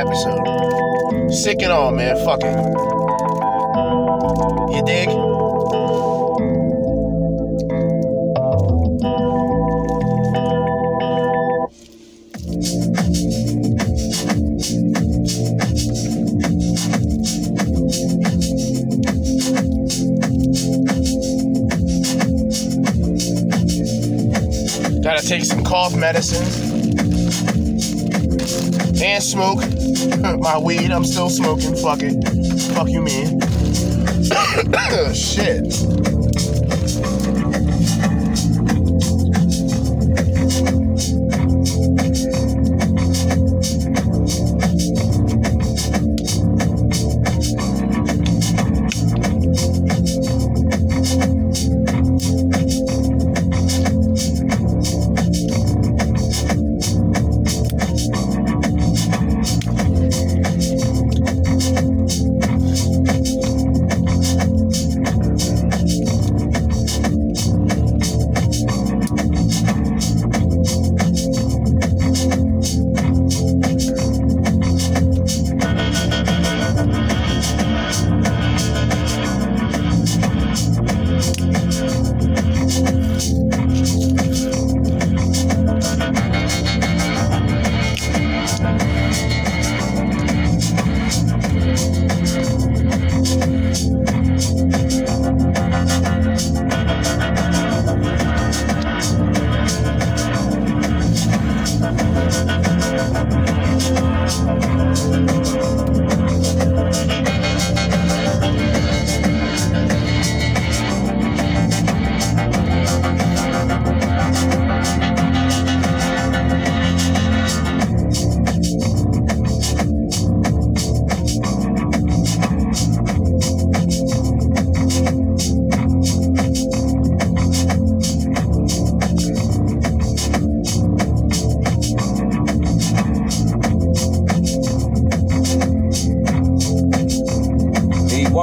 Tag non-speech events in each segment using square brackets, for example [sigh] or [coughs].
episode. Sick and all, man. Fuck it. You dig? Gotta take some cough medicine and smoke my weed. I'm still smoking. Fuck it. Fuck you, mean? [coughs] Shit.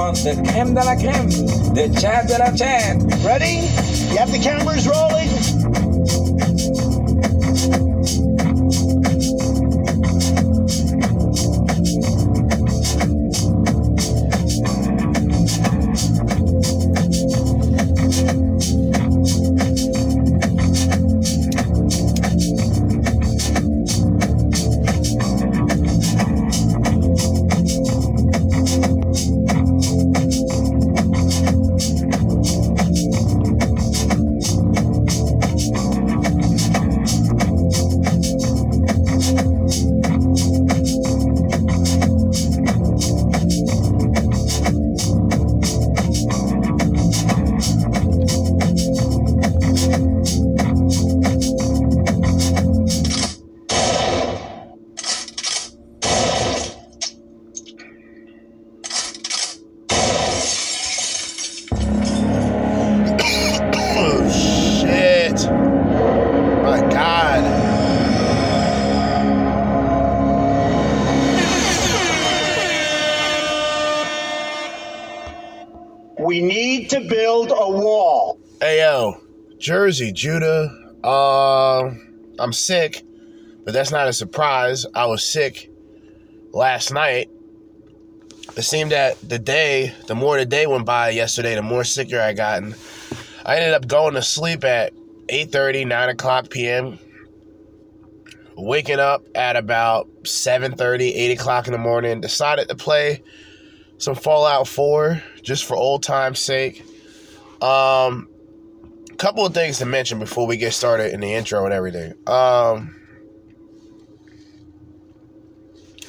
We the creme de la creme, the chat de la chat. Ready? You have the cameras rolling? Jerzee, Judah. Uh, I'm sick, but that's not a surprise. I was sick last night. It seemed that the day, the more the day went by yesterday, the more sicker I gotten. I ended up going to sleep at 8:30, 9 o'clock p.m. Waking up at about 7:30, 8 o'clock in the morning. Decided to play some Fallout 4 just for old time's sake. Um, couple of things to mention before we get started in the intro and everything. Um,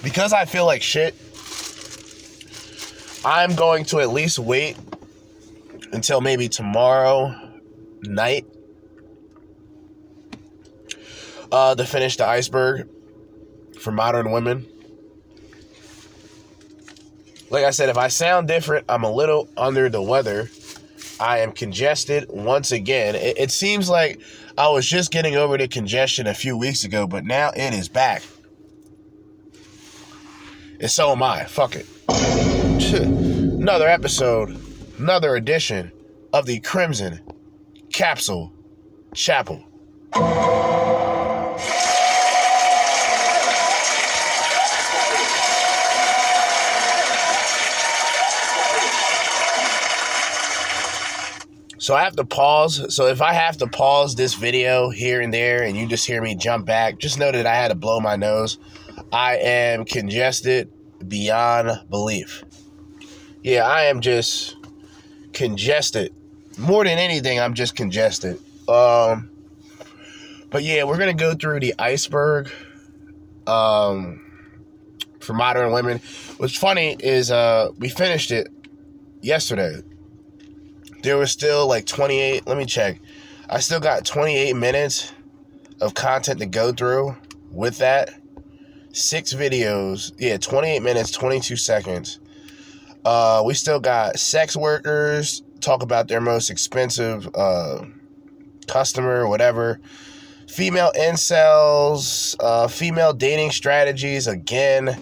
because I feel like shit, I'm going to at least wait until maybe tomorrow night uh, to finish the iceberg for modern women. Like I said, if I sound different, I'm a little under the weather. I am congested once again. It, it seems like I was just getting over the congestion a few weeks ago, but now it is back. And so am I. Fuck it. [laughs] Another episode, another edition of the Crimson Capsule Chapel. So I have to pause. So if I have to pause this video here and there and you just hear me jump back, just know that I had to blow my nose. I am congested beyond belief. Yeah, I am just congested. More than anything, I'm just congested. Um but yeah, we're gonna go through the iceberg um for modern women. What's funny is uh we finished it yesterday. There was still like 28, let me check. I still got 28 minutes of content to go through with that. Six videos. Yeah, 28 minutes, 22 seconds. Uh we still got sex workers talk about their most expensive uh customer whatever female incels, uh, female dating strategies again,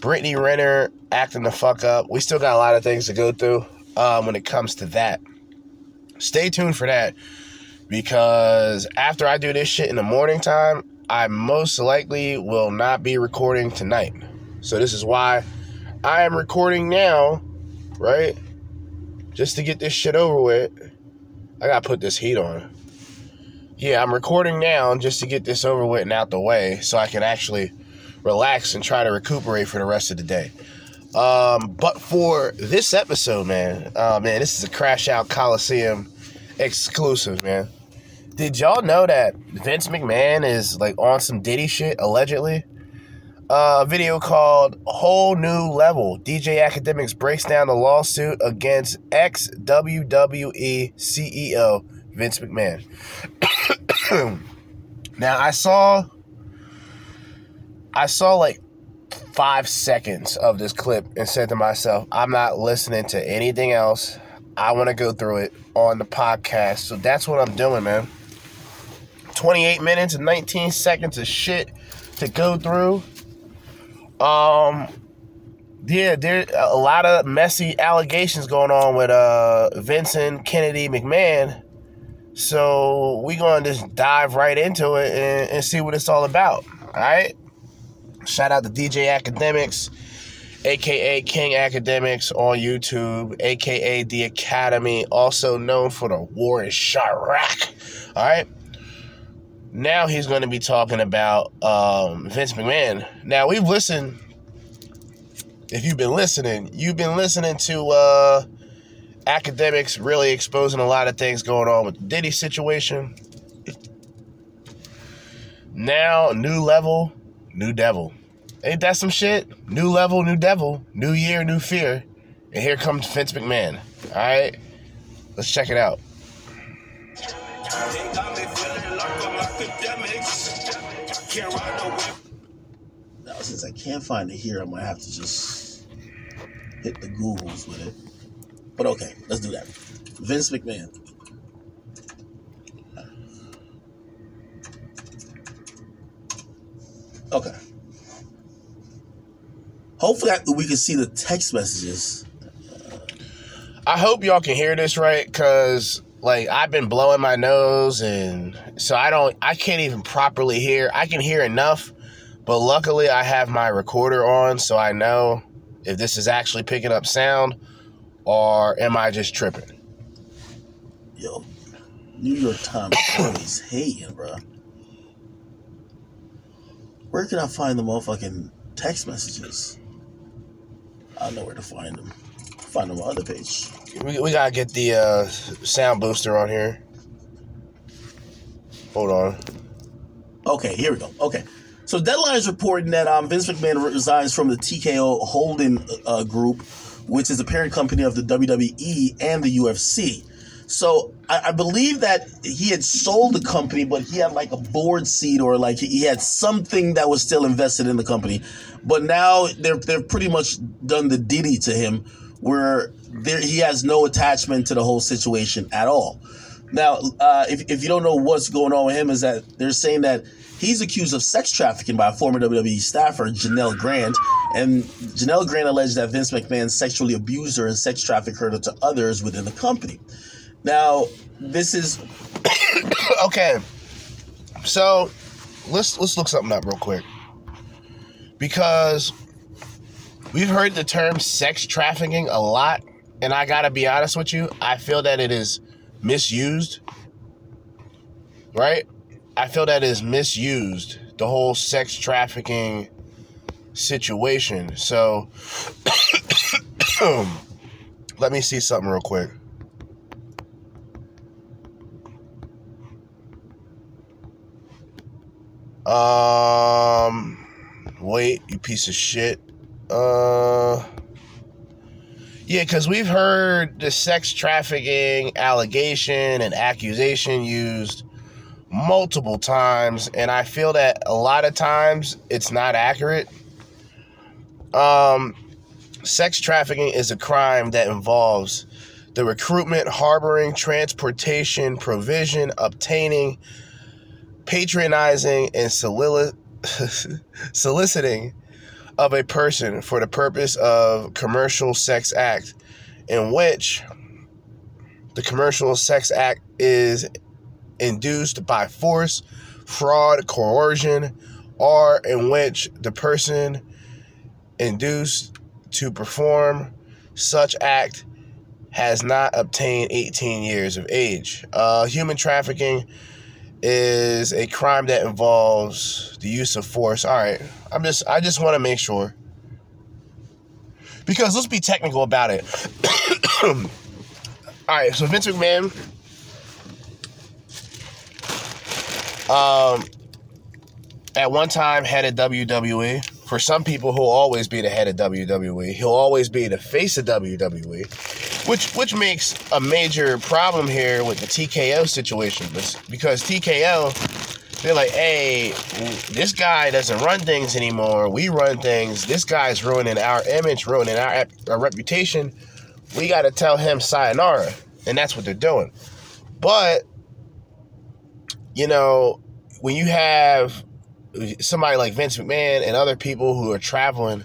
Brittany Renner acting the fuck up. We still got a lot of things to go through um, when it comes to that. Stay tuned for that because after I do this shit in the morning time, I most likely will not be recording tonight. So this is why I am recording now, right? Just to get this shit over with. I gotta put this heat on yeah, I'm recording now just to get this over with and out the way so I can actually relax and try to recuperate for the rest of the day. Um, but for this episode, man, uh, man, this is a Crash Out Coliseum exclusive, man. Did y'all know that Vince McMahon is like on some Diddy shit, allegedly? Uh, a video called Whole New Level. DJ Akademiks breaks down the lawsuit against ex WWE CEO Vince McMahon. [coughs] now I saw I saw like five seconds of this clip and said to myself, I'm not listening to anything else. I want to go through it on the podcast. So that's what I'm doing, man. 28 minutes and 19 seconds of shit to go through. Um yeah, there a lot of messy allegations going on with uh Vincent Kennedy McMahon so we gonna just dive right into it and, and see what it's all about. All right. Shout out to DJ Akademiks, aka King Akademiks on YouTube, aka The Academy, also known for the War in Chiraq. All right. Now he's going to be talking about um, Vince McMahon. Now we've listened. If you've been listening, you've been listening to uh, Akademiks really exposing a lot of things going on with the Diddy situation. Now, new level, new devil. Ain't that some shit? New level, new devil, new year, new fear. And here comes Vince McMahon. All right, let's check it out. Now, since I can't find it here, I'm gonna have to just hit the Googles with it. But okay, let's do that. Vince McMahon. Okay. Hopefully, we can see the text messages. I hope y'all can hear this right, cause like I've been blowing my nose, and so I don't, I can't even properly hear. I can hear enough, but luckily I have my recorder on, so I know if this is actually picking up sound or am I just tripping? Yo, New York Times [coughs] always hating, bro. Where can I find the motherfucking text messages? I know where to find them. Find them on the other page. We, we gotta get the uh, sound booster on here. Hold on. Okay, here we go. Okay. So Deadline is reporting that um, Vince McMahon resigns from the TKO Holding uh, Group which is a parent company of the WWE and the UFC. So I, I, believe that he had sold the company, but he had like a board seat or like he had something that was still invested in the company. But now they're they've pretty much done the Diddy to him, where there he has no attachment to the whole situation at all. Now, uh, if if you don't know what's going on with him, is that they're saying that He's accused of sex trafficking by a former WWE staffer, Janelle Grant. And Janelle Grant alleged that Vince McMahon sexually abused her and sex trafficked her to others within the company. Now, this is [coughs] okay. So let's let's look something up real quick. Because we've heard the term sex trafficking a lot, and I gotta be honest with you, I feel that it is misused. Right? I feel that is misused. The whole sex trafficking situation. So [coughs] let me see something real quick. Um, wait, you piece of shit. Uh, yeah, because we've heard the sex trafficking allegation and accusation used multiple times, and I feel that a lot of times it's not accurate. Um, sex trafficking is a crime that involves the recruitment, harboring, transportation, provision, obtaining, patronizing, and solili- soliciting of a person for the purpose of commercial sex act in which the commercial sex act is induced by force, fraud, coercion, or in which the person induced to perform such act has not obtained 18 years of age. Uh, human trafficking is a crime that involves the use of force. All right, I'm just I just want to make sure because let's be technical about it. [coughs] All right, so Vince McMahon, um, at one time headed WWE. For some people, he'll always be the head of WWE. He'll always be the face of WWE, which which makes a major problem here with the TKO situation. Because TKO, they're like, hey, this guy doesn't run things anymore. We run things. This guy's ruining our image, ruining our, our reputation. We got to tell him sayonara, and that's what they're doing. But you know, when you have somebody like Vince McMahon and other people who are traveling.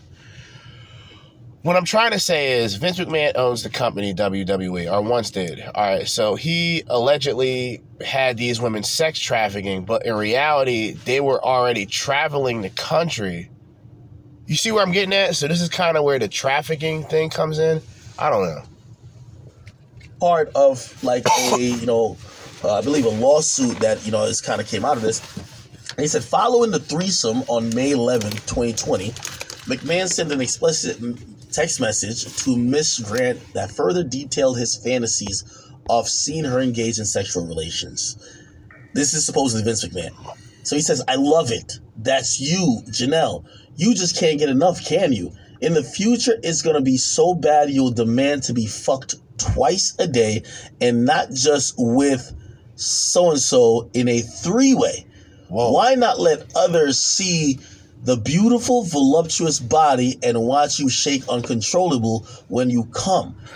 What I'm trying to say is Vince McMahon owns the company WWE, or once did. All right, so he allegedly had these women sex trafficking, but in reality, they were already traveling the country. You see where I'm getting at? So this is kind of where the trafficking thing comes in. I don't know. Part of like a you know, uh, I believe a lawsuit that you know is kind of came out of this he said, following the threesome on May 11, 2020, McMahon sent an explicit text message to Miss Grant that further detailed his fantasies of seeing her engage in sexual relations. This is supposedly Vince McMahon. So he says, I love it. That's you, Janelle. You just can't get enough, can you? In the future, it's going to be so bad you'll demand to be fucked twice a day and not just with so and so in a three way. Why not let others see the beautiful, voluptuous body and watch you shake uncontrollable when you come? [laughs]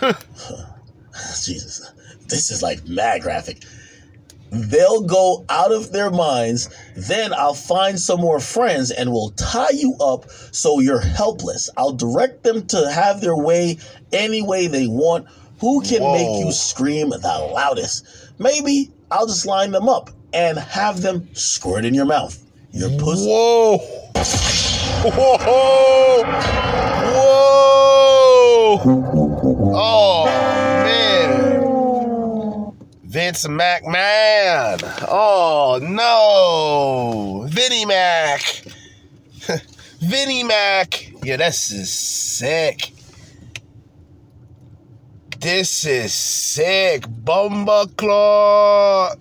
Jesus, this is like mad graphic. They'll go out of their minds. Then I'll find some more friends and we'll tie you up so you're helpless. I'll direct them to have their way any way they want. Who can Whoa. make you scream the loudest? Maybe I'll just line them up and have them squirt in your mouth. Your pussy. Whoa. Whoa. Whoa. Oh, man. Vince McMahon. Oh, no. Vinnie Mac. [laughs] Vinnie Mac. Yeah, this is sick. This is sick. Bomba Claw.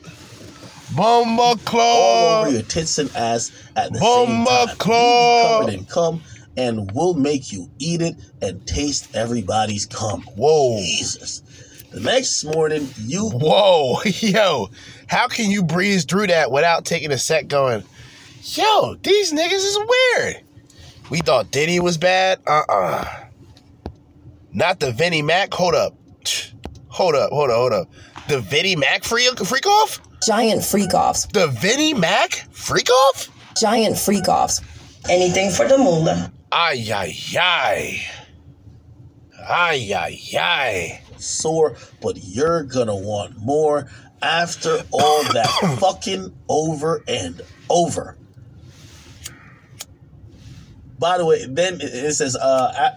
Bomba Claw. All over your tits and ass at the Bomba same time. Claw. Covered in cum, and we'll make you eat it and taste everybody's cum. Whoa. Jesus. The next morning, you. Whoa, [laughs] yo, how can you breeze through that without taking a sec going, yo, these niggas is weird? We thought Diddy was bad? Uh uh-uh. uh Not the Vinnie Mac? Hold up. [sniffs] Hold up, hold up, hold up. The Vinnie Mac freak, freak off? Giant freak offs. The Vinnie Mac freak off? Giant freak offs. Anything for the moolah. Ay, ay, ay. Ay, ay, ay. Sore, but you're gonna want more after all that [coughs] fucking over and over. By the way, then it says, uh,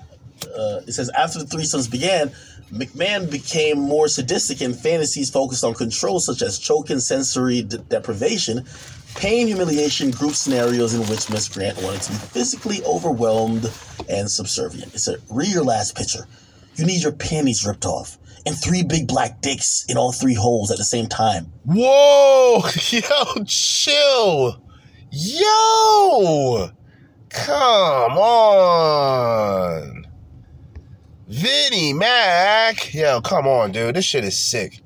uh, it says after the threesomes began, McMahon became more sadistic and fantasies focused on control, such as choking, sensory de- deprivation, pain, humiliation, group scenarios in which Miss Grant wanted to be physically overwhelmed and subservient. It said, read your last picture. You need your panties ripped off and three big black dicks in all three holes at the same time. Whoa, [laughs] yo, chill, yo, come on, Vinny Mac, yo, come on, dude, this shit is sick.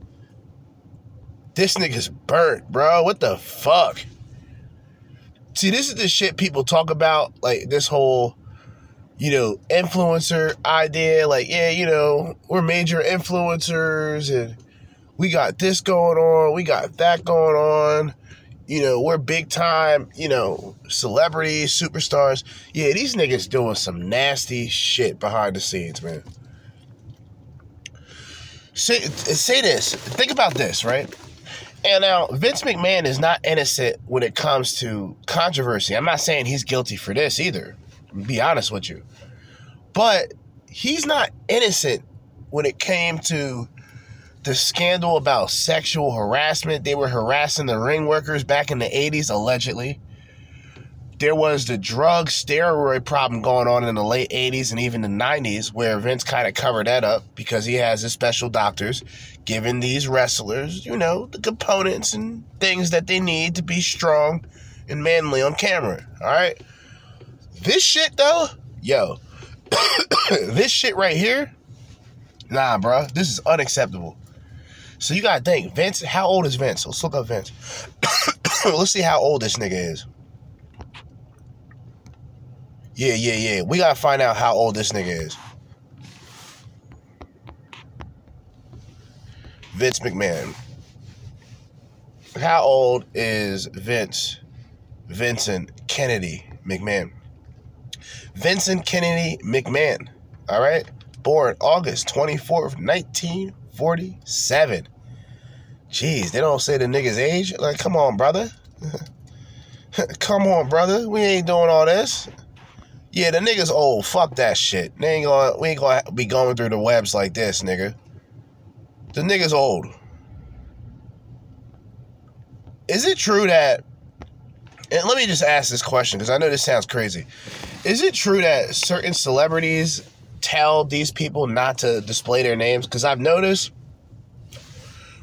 This nigga's burnt, bro. What the fuck? See, this is the shit people talk about, like this whole you know, influencer idea. Like, yeah, you know, we're major influencers and we got this going on, we got that going on. You know, we're big time, you know, celebrities, superstars. Yeah, these niggas doing some nasty shit behind the scenes, man. Say, say this. Think about this, right? And now, Vince McMahon is not innocent when it comes to controversy. I'm not saying he's guilty for this either. Be honest with you. But he's not innocent when it came to the scandal about sexual harassment. They were harassing the ring workers back in the 80s, allegedly. There was the drug steroid problem going on in the late 80s and even the 90s, where Vince kind of covered that up because he has his special doctors giving these wrestlers, you know, the components and things that they need to be strong and manly on camera. All right. This shit, though, yo, [coughs] this shit right here, nah, bro, this is unacceptable. So you gotta think, Vince. How old is Vince? Let's look up Vince. [coughs] Let's see how old this nigga is. Yeah, yeah, yeah. We gotta find out how old this nigga is. Vince McMahon. How old is Vince? Vincent Kennedy McMahon. Vincent Kennedy McMahon. All right. Born August 24th, 1947. Jeez, they don't say the nigga's age. Like, come on, brother. [laughs] come on, brother. We ain't doing all this. Yeah, the nigga's old. Fuck that shit. They ain't gonna, we ain't gonna be going through the webs like this, nigga. The nigga's old. Is it true that and let me just ask this question because I know this sounds crazy. Is it true that certain celebrities tell these people not to display their names? Because I've noticed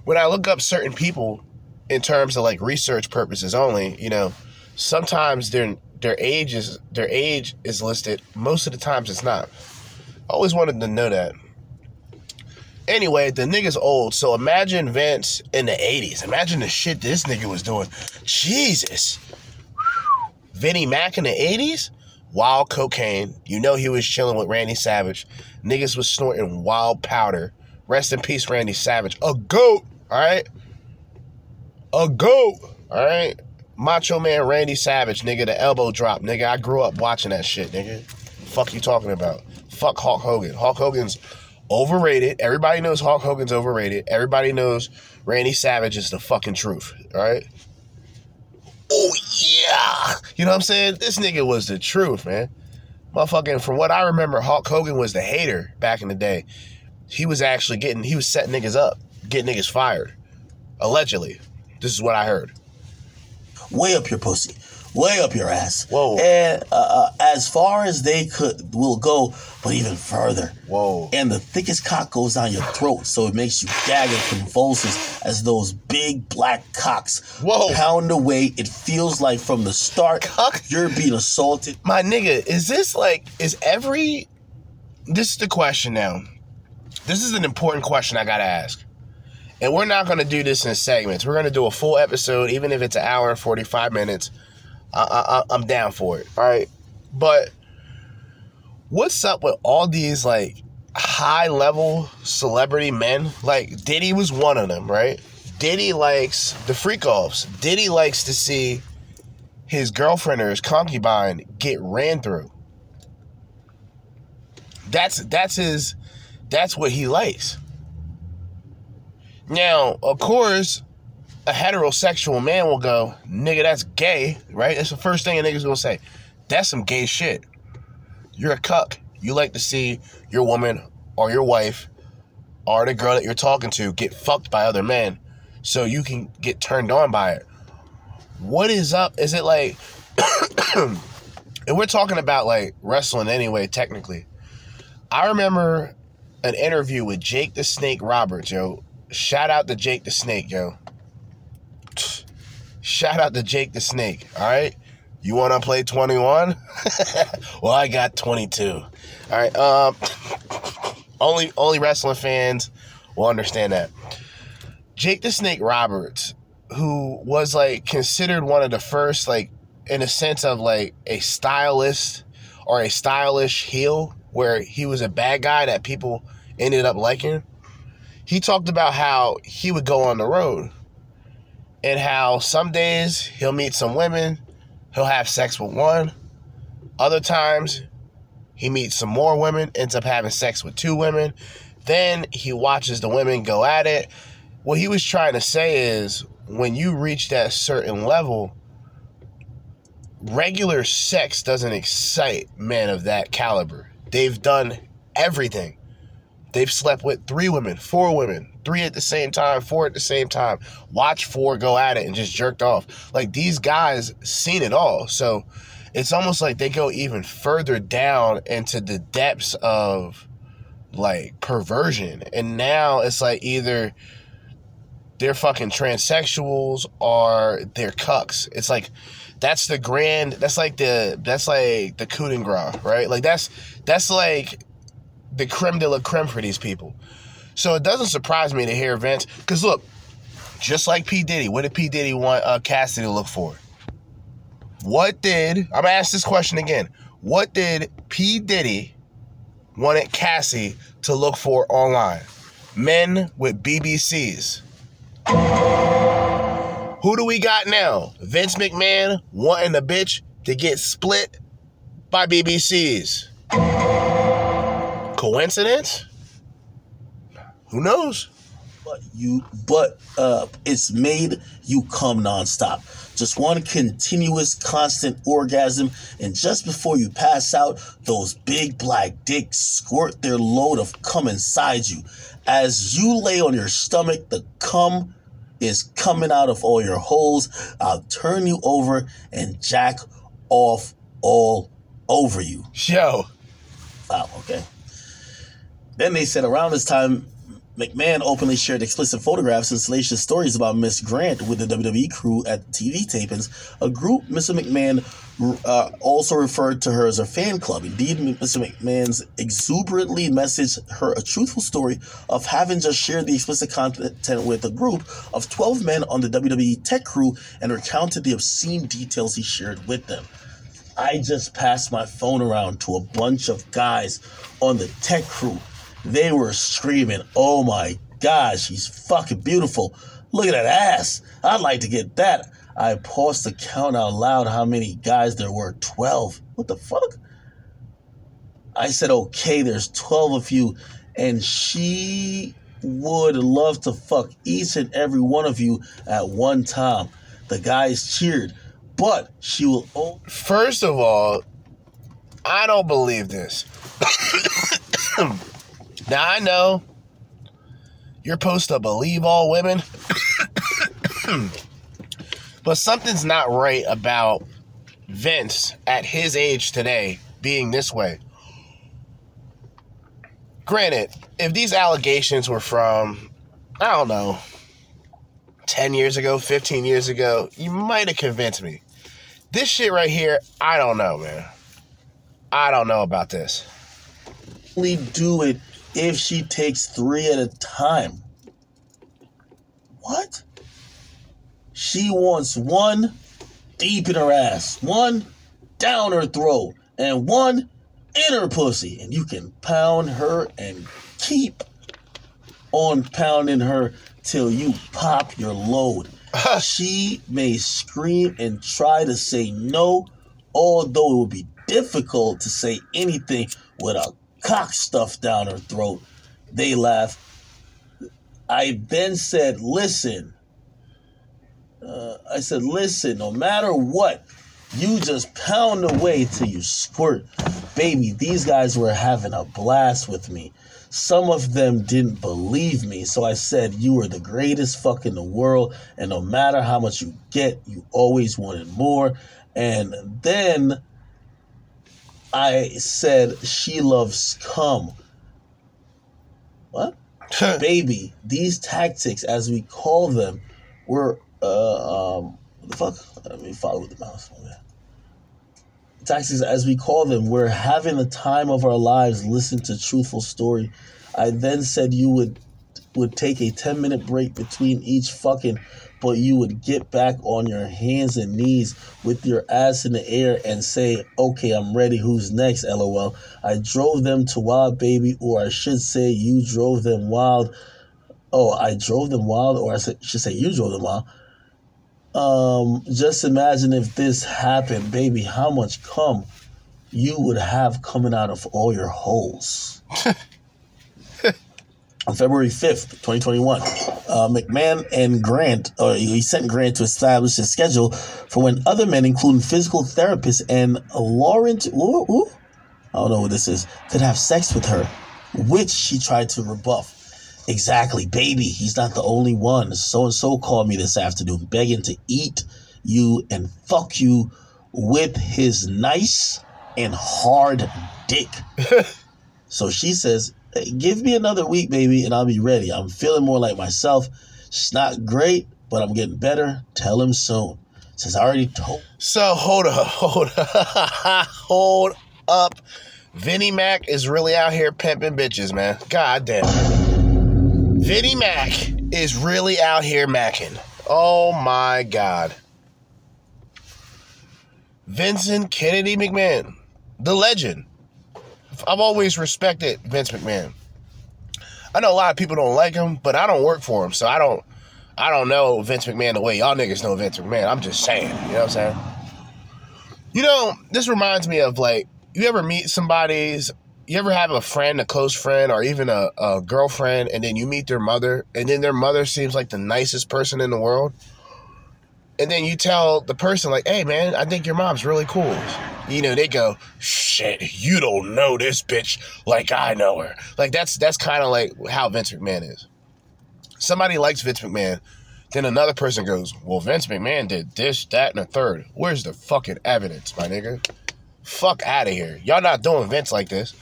when I look up certain people in terms of like research purposes only, you know, sometimes their their age is their age is listed. Most of the times it's not. Always wanted to know that. Anyway, the nigga's old, so imagine Vince in the 80s. Imagine the shit this nigga was doing. Jesus. Vinnie Mac in the 80s? Wild cocaine. You know he was chilling with Randy Savage. Niggas was snorting wild powder. Rest in peace, Randy Savage. A goat, all right? A goat, all right? Macho Man Randy Savage, nigga, the elbow drop. Nigga, I grew up watching that shit, nigga. Fuck you talking about? Fuck Hulk Hogan. Hulk Hogan's overrated. Everybody knows Hulk Hogan's overrated. Everybody knows Randy Savage is the fucking truth, right? oh yeah. You know what I'm saying? This nigga was the truth, man. Motherfucking, from what I remember, Hulk Hogan was the hater back in the day. He was actually getting, he was setting niggas up, getting niggas fired. Allegedly. This is what I heard. Way up your pussy. Way up your ass. Whoa. And uh, uh, as far as they could will go, but even further. Whoa. And the thickest cock goes down your throat, so it makes you gag and convulses as those big black cocks Whoa. pound away. It feels like from the start Cock? you're being assaulted. My nigga, is this like, is every, this is the question now. This is an important question I gotta ask. And we're not gonna do this in segments. We're gonna do a full episode, even if it's an hour and 45 minutes. I, I, I'm down for it. All right. But what's up with all these like high level celebrity men? Like Diddy was one of them, right? Diddy likes the freak offs. Diddy likes to see his girlfriend or his concubine get ran through. That's that's his that's what he likes. Now, of course, a heterosexual man will go, nigga, that's gay, right? That's the first thing a nigga's gonna say. That's some gay shit. You're a cuck. You like to see your woman or your wife or the girl that you're talking to get fucked by other men so you can get turned on by it. What is up? Is it like [coughs] and we're talking about like wrestling anyway, technically. I remember an interview with Jake the Snake Roberts, yo. Shout out to Jake the Snake, yo. Shout out to Jake the Snake, all right? You want to play 21? [laughs] well, I got 22. All right. Um [coughs] only only wrestling fans will understand that. Jake the Snake Roberts, who was like considered one of the first like in a sense of like a stylist or a stylish heel where he was a bad guy that people ended up liking. He talked about how he would go on the road and how some days he'll meet some women, he'll have sex with one. Other times he meets some more women, ends up having sex with two women. Then he watches the women go at it. What he was trying to say is when you reach that certain level, regular sex doesn't excite men of that caliber. They've done everything. They've slept with three women, four women, three at the same time, four at the same time. Watch four go at it and just jerked off. Like these guys seen it all. So it's almost like they go even further down into the depths of like perversion. And now it's like either they're fucking transsexuals or they're cucks. It's like that's the grand that's like the that's like the coup de grace, right? Like that's that's like the creme de la creme for these people. So it doesn't surprise me to hear Vince because look, just like P. Diddy, what did P. Diddy want uh, Cassidy to look for? What did I'm gonna ask this question again? What did P. Diddy wanted Cassie to look for online? Men with BBCs. Who do we got now? Vince McMahon wanting a bitch to get split by BBCs. Coincidence? Who knows? but you but uh it's made you come nonstop just one continuous constant orgasm and just before you pass out those big black dicks squirt their load of cum inside you as you lay on your stomach the cum is coming out of all your holes i'll turn you over and jack off all over you Yo, Wow, okay. Then they said around this time, McMahon openly shared explicit photographs and salacious stories about Miss Grant with the WWE crew at TV tapings, a group Mr. McMahon uh, also referred to her as a fan club. Indeed, Mr. McMahon's exuberantly messaged her a truthful story of having just shared the explicit content with a group of 12 men on the WWE tech crew and recounted the obscene details he shared with them. I just passed my phone around to a bunch of guys on the tech crew. They were screaming, Oh my gosh, she's fucking beautiful. Look at that ass. I'd like to get that. I paused to count out loud how many guys there were 12. What the fuck? I said, Okay, there's 12 of you, and she would love to fuck each and every one of you at one time. The guys cheered, but she will only. first of all, I don't believe this. [coughs] [coughs] now I know you're supposed to believe all women, [coughs] but something's not right about Vince at his age today being this way. Granted, if these allegations were from, I don't know, 10 years ago, 15 years ago, you might have convinced me. This shit right here, I don't know, man. I don't know about this. only do it if she takes three at a time. What? She wants one deep in her ass, one down her throat, and one in her pussy. And you can pound her and keep on pounding her till you pop your load. [laughs] she may scream and try to say no, although it would be difficult to say anything with a cock stuffed down her throat. They laugh. I then said, Listen. Uh, I said, Listen, no matter what, you just pound away till you squirt. Baby, these guys were having a blast with me. Some of them didn't believe me, so I said, You are the greatest fuck in the world, and no matter how much you get, you always wanted more. And then I said, She loves cum. What? Baby, these tactics, as we call them, were, uh, um, what the fuck? Let me follow with the mouse. Tactics as we call them we're having the time of our lives listen to truthful story i then said you would would take a 10 minute break between each fucking but you would get back on your hands and knees with your ass in the air and say okay i'm ready. Who's next? Lol. I drove them to wild baby or i should say you drove them wild. Oh i drove them wild or i should say you drove them wild. Um, just imagine if this happened, baby, how much cum you would have coming out of all your holes. [laughs] On February 5th, 2021, uh, McMahon and Grant, or he sent Grant to establish a schedule for when other men, including physical therapists and Laurent, ooh, ooh, I don't know what this is, could have sex with her, which she tried to rebuff. Exactly, baby. He's not the only one. So and so called me this afternoon begging to eat you and fuck you with his nice and hard dick. [laughs] so she says, Give me another week, baby, and I'll be ready. I'm feeling more like myself. It's not great, but I'm getting better. Tell him soon. Says I already told. So hold up, [laughs] hold up, hold up. Vinnie Mac is really out here pimping bitches, man. God damn. Vinnie Mac is really out here macking. Oh my God. Vincent Kennedy McMahon, the legend. I've always respected Vince McMahon. I know a lot of people don't like him, but I don't work for him, so I don't I don't know Vince McMahon the way y'all niggas know Vince McMahon. I'm just saying, you know what I'm saying? You know, this reminds me of like you ever meet somebody's you ever have a friend, a close friend, or even a, a girlfriend, and then you meet their mother, and then their mother seems like the nicest person in the world? And then you tell the person, like, hey, man, I think your mom's really cool. You know, they go, shit, you don't know this bitch like I know her. Like, that's that's kind of like how Vince McMahon is. Somebody likes Vince McMahon, then another person goes, well, Vince McMahon did this, that, and a third. Where's the fucking evidence, my nigga? Fuck out of here. Y'all not doing Vince like this.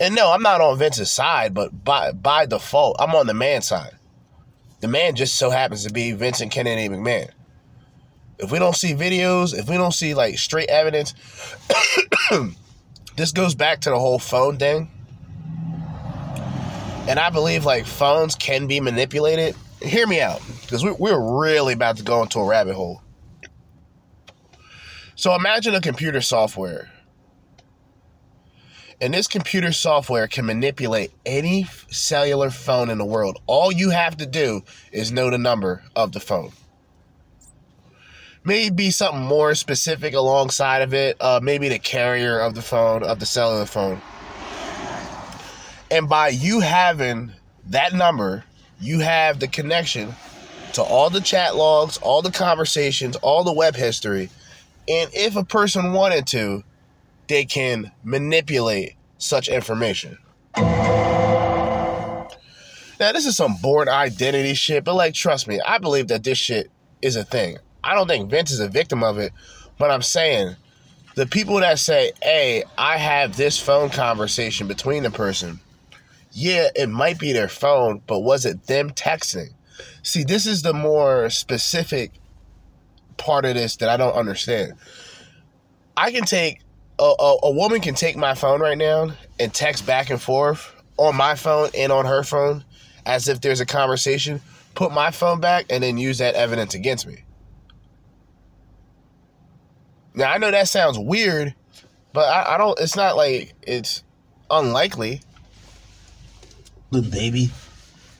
And no, I'm not on Vince's side, but by by default, I'm on the man side. The man just so happens to be Vincent Kennedy McMahon. If we don't see videos, if we don't see like straight evidence, [coughs] this goes back to the whole phone thing. And I believe like phones can be manipulated. Hear me out, because we, we're really about to go into a rabbit hole. So imagine a computer software and this computer software can manipulate any cellular phone in the world. All you have to do is know the number of the phone. Maybe something more specific alongside of it. Uh, maybe the carrier of the phone, of the cellular phone. And by you having that number, you have the connection to all the chat logs, all the conversations, all the web history. And if a person wanted to, they can manipulate such information. Now, this is some Bourne identity shit, but like, trust me, I believe that this shit is a thing. I don't think Vince is a victim of it, but I'm saying the people that say, hey, I have this phone conversation between the person, yeah, it might be their phone, but was it them texting? See, this is the more specific part of this that I don't understand. I can take a, a, a woman can take my phone right now and text back and forth on my phone and on her phone as if there's a conversation, put my phone back, and then use that evidence against me. Now, I know that sounds weird, but I, I don't, it's not like it's unlikely. Little baby.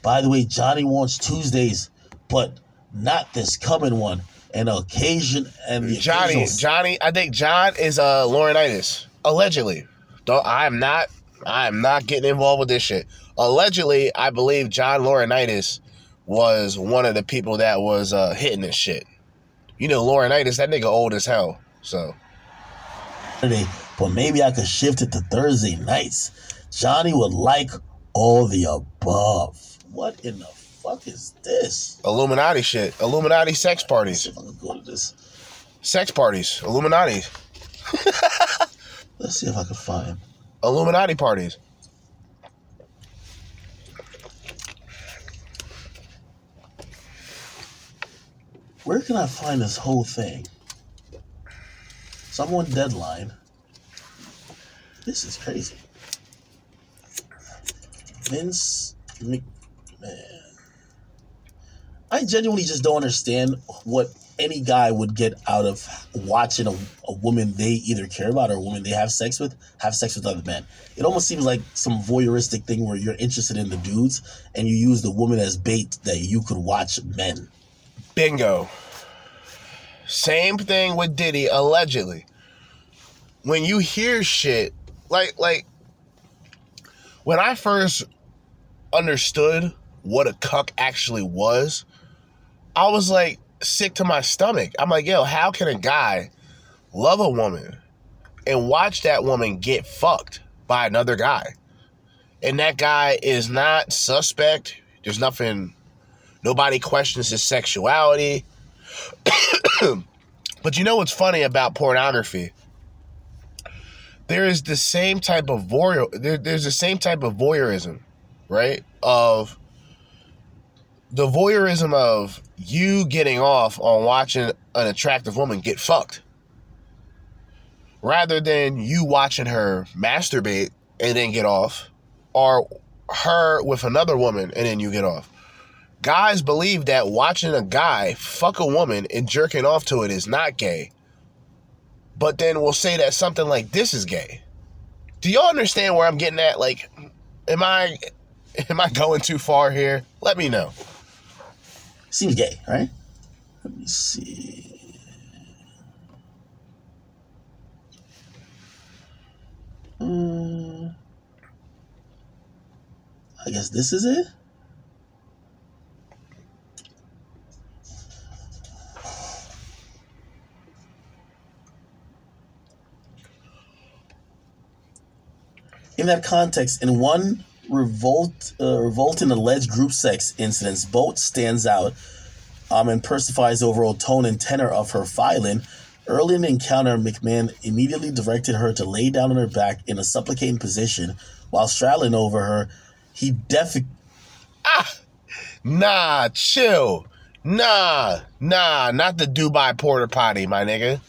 By the way, Johnny wants Tuesdays, but not this coming one an occasion and Johnny, occasional... Johnny, I think John is uh Laurinaitis. Allegedly. Though I'm not I'm not getting involved with this shit. Allegedly, I believe John Laurinaitis was one of the people that was uh hitting this shit. You know, Laurinaitis, that nigga old as hell. So but maybe I could shift it to Thursday nights. Johnny would like all the above. What in the fuck is this? Illuminati shit. Illuminati sex parties. if I can go to this. Sex parties. Illuminati. [laughs] Let's see if I can find. Illuminati parties. Where can I find this whole thing? Someone deadline. This is crazy. Vince McMahon. I genuinely just don't understand what any guy would get out of watching a, a woman they either care about or a woman they have sex with have sex with other men. It almost seems like some voyeuristic thing where you're interested in the dudes and you use the woman as bait that you could watch men. Bingo. Same thing with Diddy, allegedly. When you hear shit, like like when I first understood what a cuck actually was, I was like sick to my stomach. I'm like, yo, how can a guy love a woman and watch that woman get fucked by another guy? And that guy is not suspect. There's nothing nobody questions his sexuality. [coughs] but you know what's funny about pornography? There is the same type of voyeur. There, there's the same type of voyeurism, right? Of the voyeurism of you getting off on watching an attractive woman get fucked, rather than you watching her masturbate and then get off, or her with another woman and then you get off guys believe that watching a guy fuck a woman and jerking off to it is not gay. But then we'll say that something like this is gay. Do y'all understand where I'm getting at? Like, am I [laughs] am I going too far here? Let me know. Seems gay, right? Let me see. Hmm. I guess this is it. In that context, in one revolt, uh, revolting alleged group sex incidents, Boat stands out um, and persifies the overall tone and tenor of her filing. Early in the encounter, McMahon immediately directed her to lay down on her back in a supplicating position while straddling over her. He def- Nah, chill. Nah, nah, not the Dubai porter potty, my nigga.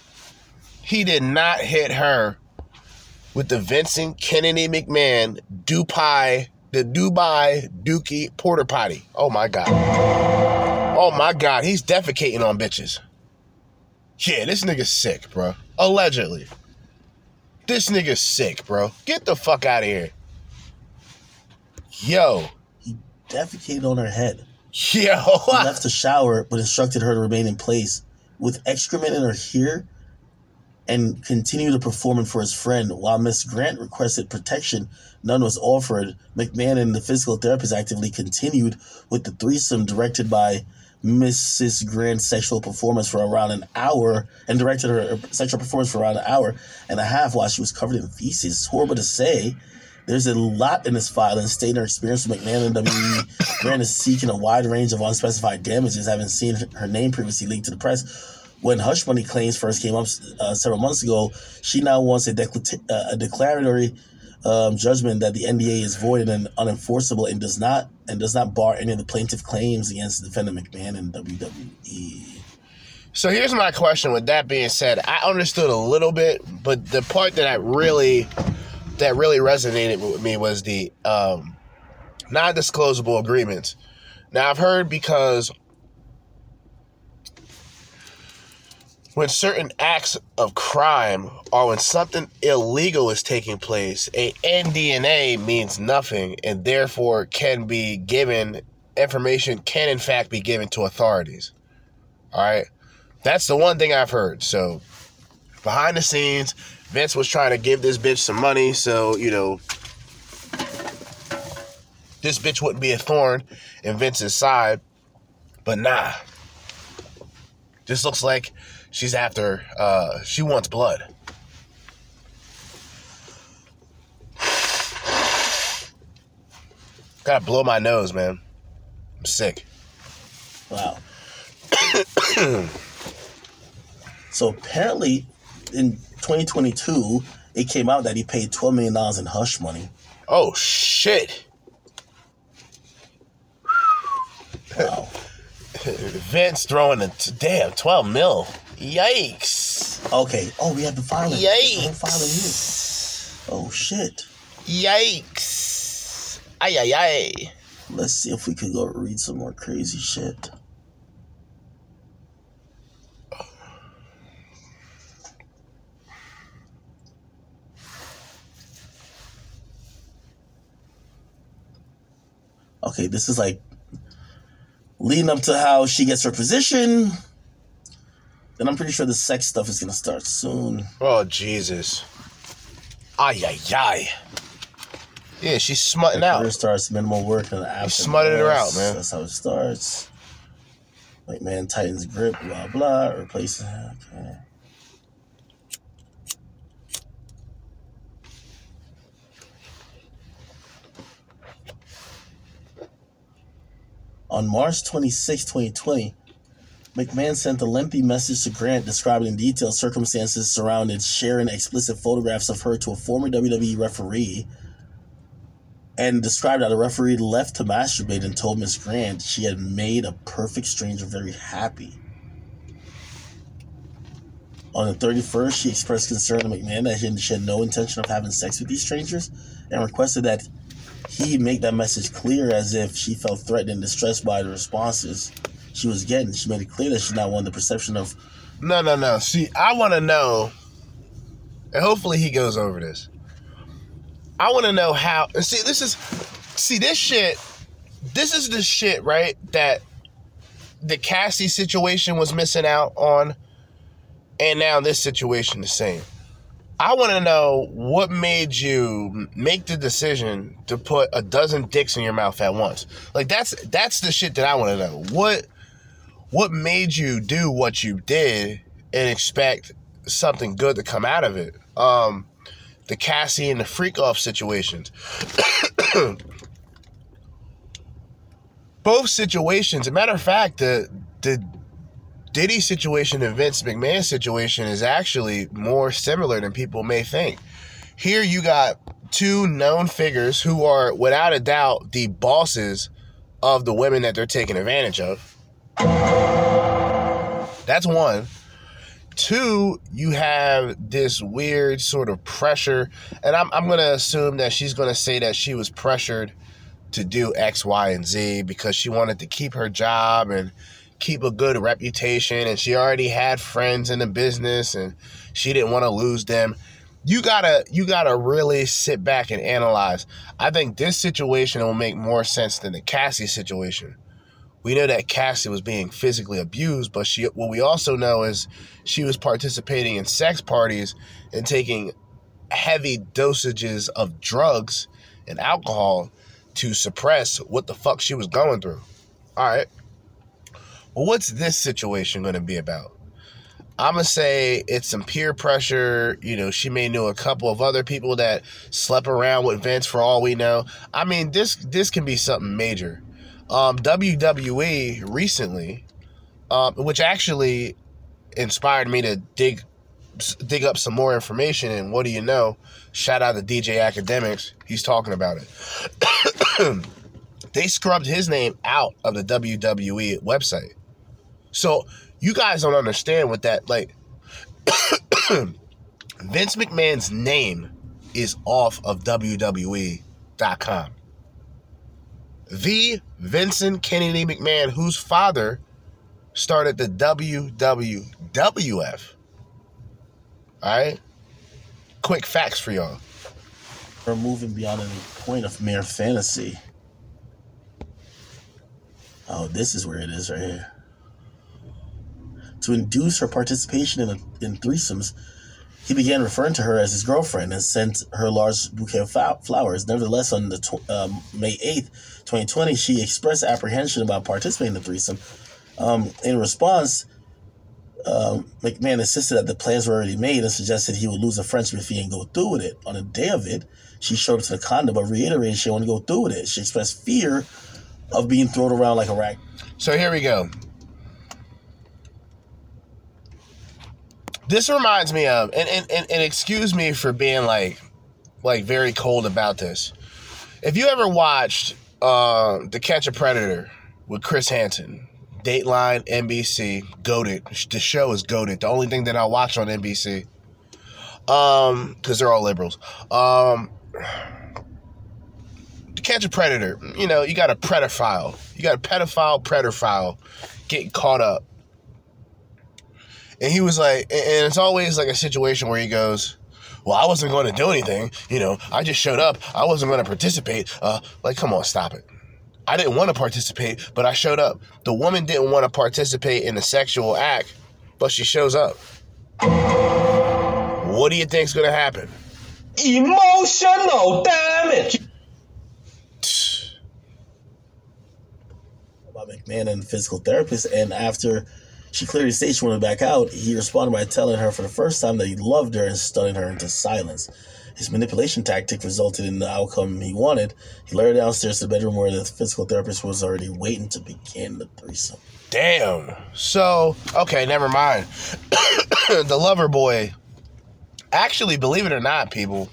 He did not hit her with the Vincent Kennedy McMahon Dubai, the Dubai Dookie porter potty. Oh my god. Oh my god, he's defecating on bitches. Yeah, this nigga's sick, bro. Allegedly. This nigga's sick, bro. Get the fuck out of here. Yo. he defecated on her head. Yo. He left the shower but instructed her to remain in place with excrement in her hair and continued to perform it for his friend. While Miss Grant requested protection, none was offered. McMahon and the physical therapist actively continued with the threesome directed by Mrs. Grant's sexual performance for around an hour and directed her uh, sexual performance for around an hour and a half while she was covered in feces. It's horrible to say. There's a lot in this file and stating her experience with McMahon and WWE. Grant is seeking a wide range of unspecified damages, having seen her name previously leaked to the press. When hush money claims first came up uh, several months ago, she now wants a, uh, a declaratory um, judgment that the NDA is void and unenforceable and does not and does not bar any of the plaintiff claims against defendant McMahon and. WWE. So here's my question. With that being said, I understood a little bit, but the part that I really that really resonated with me was the um, non-disclosable agreements. Now I've heard because when certain acts of crime or when something illegal is taking place, a NDNA means nothing and therefore can be given information can in fact be given to authorities. All right. That's the one thing I've heard. So behind the scenes, Vince was trying to give this bitch some money so, you know, this bitch wouldn't be a thorn in Vince's side. But nah. This looks like she's after uh, she wants blood. Gotta blow my nose man. I'm sick. Wow. [coughs] So apparently in 2022 it came out that he paid $12 million in hush money. Oh shit. Wow. [laughs] Vince throwing a damn twelve mil. Yikes. Okay. Oh, we have the filing. The whole filing Yikes. here. Oh shit. Yikes. Ay ay ay. Let's see if we can go read some more crazy shit. Okay, this is like leading up to how she gets her position. Then I'm pretty sure the sex stuff is gonna start soon. Oh Jesus. Ay ay ay. Yeah, she's smutting out. Career starts minimal work and after. smutted her out, man. That's how it starts. Like man tightens grip, blah blah. Replace. Okay. On March 26, 2020, McMahon sent a lengthy message to Grant describing in detail circumstances surrounding sharing explicit photographs of her to a former WWE referee and described how the referee left to masturbate and told Miss Grant she had made a perfect stranger very happy. On the 31st, she expressed concern to McMahon that she had no intention of having sex with these strangers and requested that he make that message clear as if she felt threatened and distressed by the responses she was getting. She made it clear that she's not wanted the perception of No, no, no. See, I want to know, and hopefully he goes over this. I want to know how. and See, this is, see, this shit. This is the shit, right? That the Cassie situation was missing out on, and now this situation the same. I want to know what made you make the decision to put a dozen dicks in your mouth at once. Like that's that's the shit that I want to know. What what made you do what you did and expect something good to come out of it? Um, the Cassie and the freak off situations. Both situations, a matter of fact, the the Diddy situation and Vince McMahon situation is actually more similar than people may think. Here you got two known figures who are without a doubt the bosses of the women that they're taking advantage of. That's one. Two, you have this weird sort of pressure, and I'm, I'm going to assume that she's going to say that she was pressured to do X, Y, and Z because she wanted to keep her job and keep a good reputation, and she already had friends in the business and she didn't want to lose them. You gotta you gotta really sit back and analyze. I think this situation will make more sense than the Cassie situation we know that Cassie was being physically abused, but she what we also know is she was participating in sex parties and taking heavy dosages of drugs and alcohol to suppress what the fuck she was going through. All right. Well, what's this situation going to be about? I'm gonna say it's some peer pressure. You know, she may know a couple of other people that slept around with Vince for all we know. I mean, this this can be something major um, WWE recently, um, which actually inspired me to dig dig up some more information. And what do you know? Shout out to DJ Akademiks. He's talking about it. [coughs] they scrubbed his name out of the WWE website. So you guys don't understand what that like. [coughs] Vince McMahon's name is off of WWE.com the Vincent Kennedy McMahon, whose father started the WWF. All right? Quick facts for y'all. We're moving beyond any point of mere fantasy. Oh, this is where it is right here. To induce her participation in, in threesomes, he began referring to her as his girlfriend and sent her large bouquet of flowers. Nevertheless, on the tw- um, May 8th, 2020, she expressed apprehension about participating in the threesome. Um, in response, Um, McMahon insisted that the plans were already made and suggested he would lose a friendship if he didn't go through with it. On the day of it, she showed up to the condo but reiterated she wanted to go through with it. She expressed fear of being thrown around like a rag. So here we go. This reminds me of, and, and, and, and excuse me for being like, like very cold about this. If you ever watched uh, To Catch a Predator with Chris Hansen, Dateline, NBC, goaded. The show is goaded. The only thing that I watch on NBC, um, because they're all liberals. Um, to catch a predator, you know, you got a pedophile. You got a pedophile, predator getting caught up. And he was like, and it's always like a situation where he goes, well, I wasn't going to do anything. You know, I just showed up. I wasn't going to participate. Uh, like, come on, stop it. I didn't want to participate, but I showed up. The woman didn't want to participate in the sexual act, but she shows up. What do you think's going to happen? Emotional damage. [sighs] About McMahon and physical therapist, and after she clearly stated she wanted back out, he responded by telling her for the first time that he loved her and stunning her into silence. His manipulation tactic resulted in the outcome he wanted. He led her downstairs to the bedroom where the physical therapist was already waiting to begin the threesome. Damn. So, okay, never mind. [coughs] the lover boy. Actually, believe it or not, people,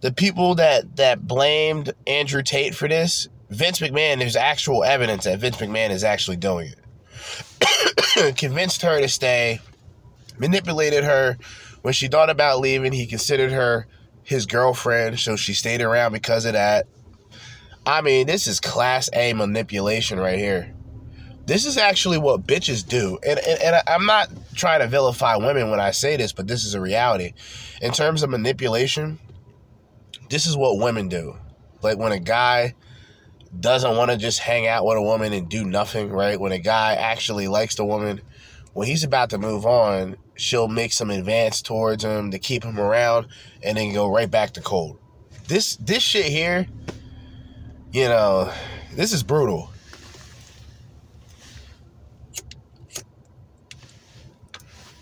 the people that that blamed Andrew Tate for this, Vince McMahon, there's actual evidence that Vince McMahon is actually doing it. [coughs] Convinced her to stay, manipulated her. When she thought about leaving, he considered her his girlfriend, so she stayed around because of that. I mean, this is class A manipulation right here. This is actually what bitches do. And, and, and I'm not trying to vilify women when I say this, but this is a reality. In terms of manipulation, this is what women do. Like when a guy doesn't want to just hang out with a woman and do nothing, right? When a guy actually likes the woman, when he's about to move on, she'll make some advance towards him to keep him around and then go right back to cold. This this shit here, you know, this is brutal.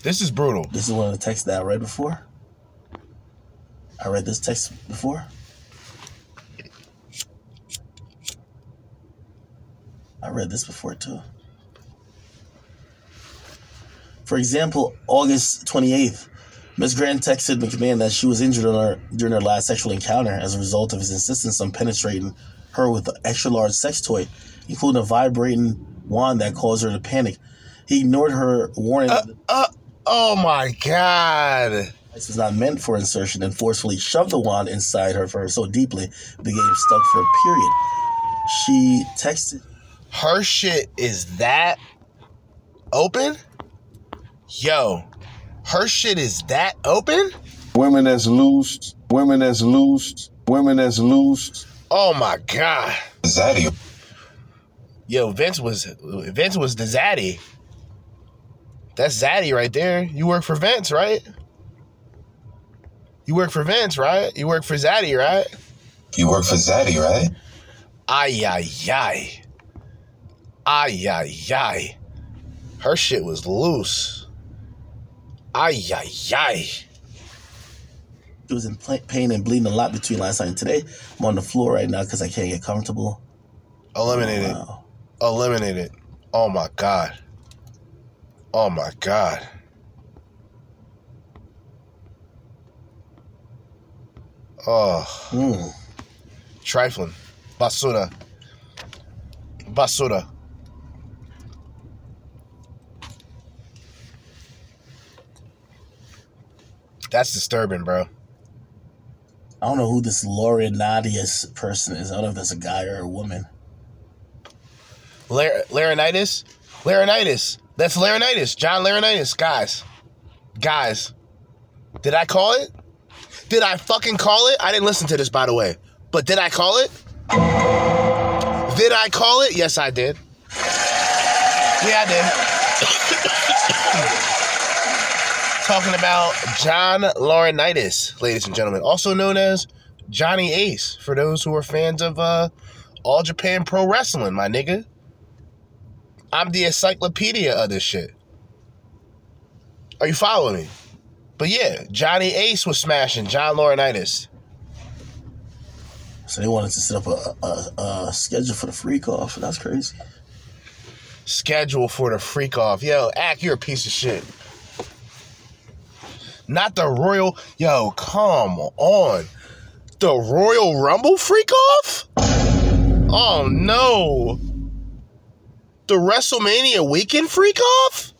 This is brutal. This is one of the texts that I read before. I read this text before. I read this before too. For example, August 28th, Ms. Grant texted McMahon that she was injured her, during her last sexual encounter as a result of his insistence on penetrating her with an extra large sex toy, including a vibrating wand that caused her to panic. He ignored her warning uh, uh, oh my god. This was not meant for insertion and forcefully shoved the wand inside her for her so deeply it became stuck for a period. She texted Her shit is that open? Yo, her shit is that open? Women that's loose, women that's loose, women that's loose. Oh my god. Zaddy. Yo, Vince was Vince was the Zaddy. That's Zaddy right there. You work for Vince, right? You work for Vince, right? You work for Zaddy, right? You work for Zaddy, right? Ay ay ay. Ay ay ay. Her shit was loose. Ay, ay, ay. She was in pain and bleeding a lot between last night and today. I'm on the floor right now because I can't get comfortable. Eliminated. Oh, wow. Eliminated. Oh my God. Oh my God. Oh. Mm. Trifling. Basura. Basura. That's disturbing, bro. I don't know who this Laurinaitis person is. I don't know if that's a guy or a woman. Lar-? Laurinaitis. That's Laurinaitis. John Laurinaitis. Guys. Guys. Did I call it? Did I fucking call it? I didn't listen to this, by the way. But did I call it? Did I call it? Yes, I did. Yeah, I did. Talking about John Laurinaitis, ladies and gentlemen, also known as Johnny Ace, for those who are fans of uh, All Japan Pro Wrestling, my nigga. I'm the encyclopedia of this shit. Are you following me? But yeah, Johnny Ace was smashing John Laurinaitis. So they wanted to set up a, a, a schedule for the freak off. That's crazy. Schedule for the freak off. Yo, Ack, you're a piece of shit. Not the Royal. Yo, come on. The Royal Rumble freak off? Oh no. The WrestleMania weekend freak off?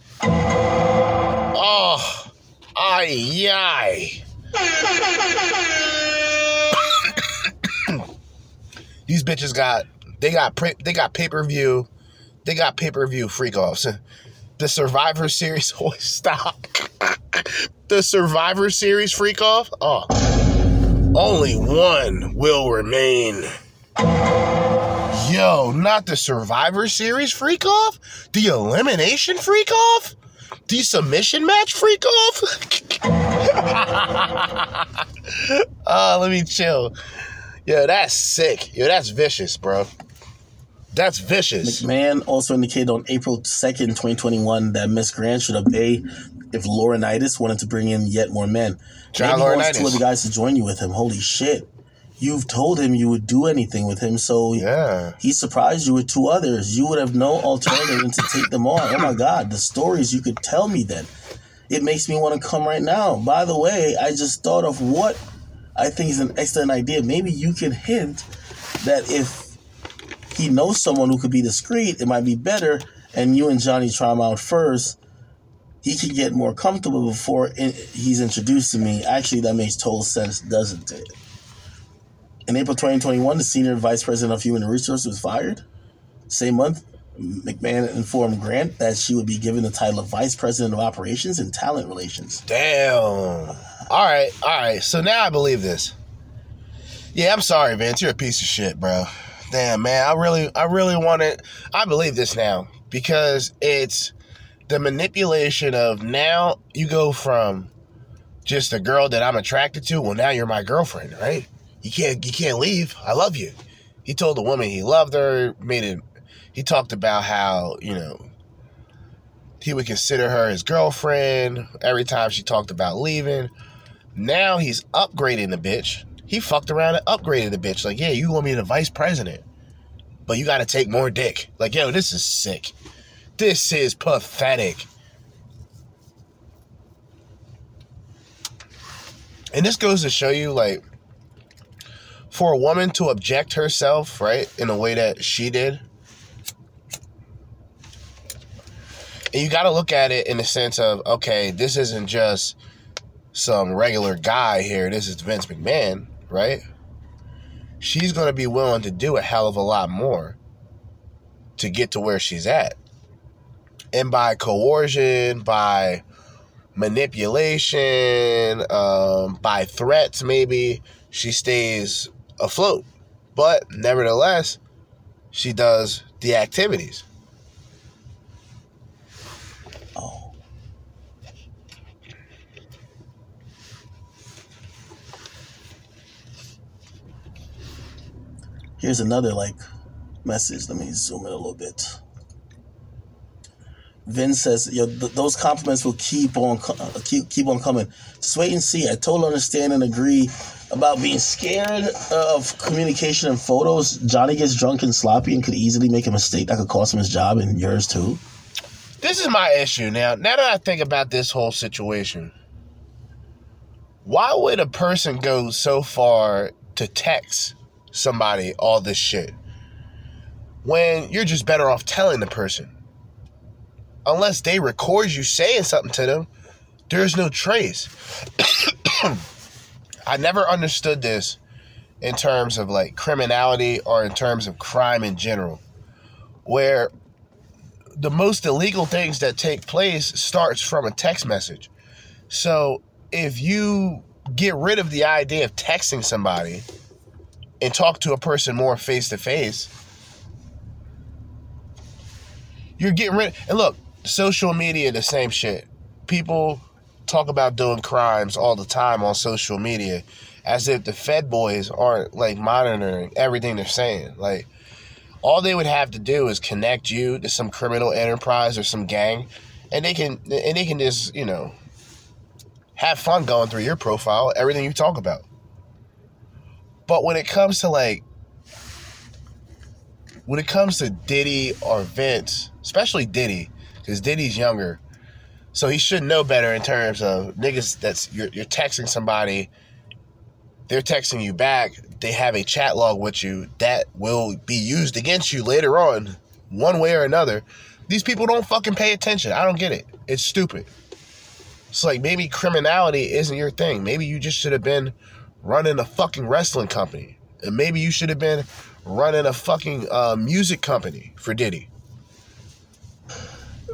Oh, ay, ay. [coughs] These bitches got they got they got pay per view, they got pay per view freak offs. The Survivor Series, [laughs] oh stop. the Survivor Series freak off. Oh, only one will remain. Yo, not the Survivor Series freak off, the Elimination freak off, the Submission match freak off. uh, [laughs] let me chill. Yo, that's sick. Yo, that's vicious, bro. That's vicious. McMahon also indicated on April 2nd, 2021, that Miss Grant should obey if Laurinaitis wanted to bring in yet more men. John Maybe he wants two other guys to join you with him. Holy shit. You've told him you would do anything with him, so Yeah. he surprised you with two others. You would have no alternative than to take them on. Oh my God, the stories you could tell me then. It makes me want to come right now. By the way, I just thought of what I think is an excellent idea. Maybe you can hint that if he knows someone who could be discreet, it might be better. And you and Johnny try him out first. He can get more comfortable before he's introduced to me. Actually, that makes total sense, doesn't it? In April 2021, the senior vice president of human resources was fired. Same month, McMahon informed Grant that she would be given the title of vice president of operations and talent relations. Damn. All right, all right. So now I believe this. Yeah, I'm sorry, Vince. You're a piece of shit, bro. Damn, man. I really, I really want it. I believe this now because it's the manipulation of now you go from just a girl that I'm attracted to. Well, now you're my girlfriend, right? You can't, you can't leave. I love you. He told the woman he loved her. Made it. He talked about how you know he would consider her his girlfriend every time she talked about leaving. Now he's upgrading the bitch. He fucked around and upgraded the bitch. Like, yeah, you want me the vice president, but you got to take more dick. Like, yo, this is sick. This is pathetic. And this goes to show you, like, for a woman to object herself, right, in a way that she did, and you got to look at it in the sense of okay this isn't just some regular guy here this is vince mcmahon right? She's going to be willing to do a hell of a lot more to get to where she's at. And by coercion by manipulation um, by threats maybe she stays afloat. But nevertheless she does the activities Here's another like message. Let me zoom in a little bit. Vin says, "Yo, th- those compliments will keep on co- uh, keep keep on coming. Just wait and see. I totally understand and agree about being scared of communication and photos. Johnny gets drunk and sloppy and could easily make a mistake that could cost him his job and yours too. This is my issue now. Now that I think about this whole situation, why would a person go so far to text somebody all this shit when you're just better off telling the person? Unless they record you saying something to them, there's no trace. [coughs] I never understood this in terms of like criminality or in terms of crime in general, where the most illegal things that take place starts from a text message. So if you get rid of the idea of texting somebody and talk to a person more face to face, you're getting rid. And look, social media, the same shit. People talk about doing crimes all the time on social media, as if the Fed boys aren't like monitoring everything they're saying. Like all they would have to do is connect you to some criminal enterprise or some gang and they can and they can just you know have fun going through your profile, everything you talk about. But when it comes to like, when it comes to Diddy or Vince, especially Diddy, because Diddy's younger, so he should know better in terms of niggas that's you're, you're texting somebody, they're texting you back, they have a chat log with you that will be used against you later on, one way or another. These people don't fucking pay attention. I don't get it. It's stupid. It's like maybe criminality isn't your thing. Maybe you just should have been running a fucking wrestling company. And maybe you should have been running a fucking uh, music company for Diddy.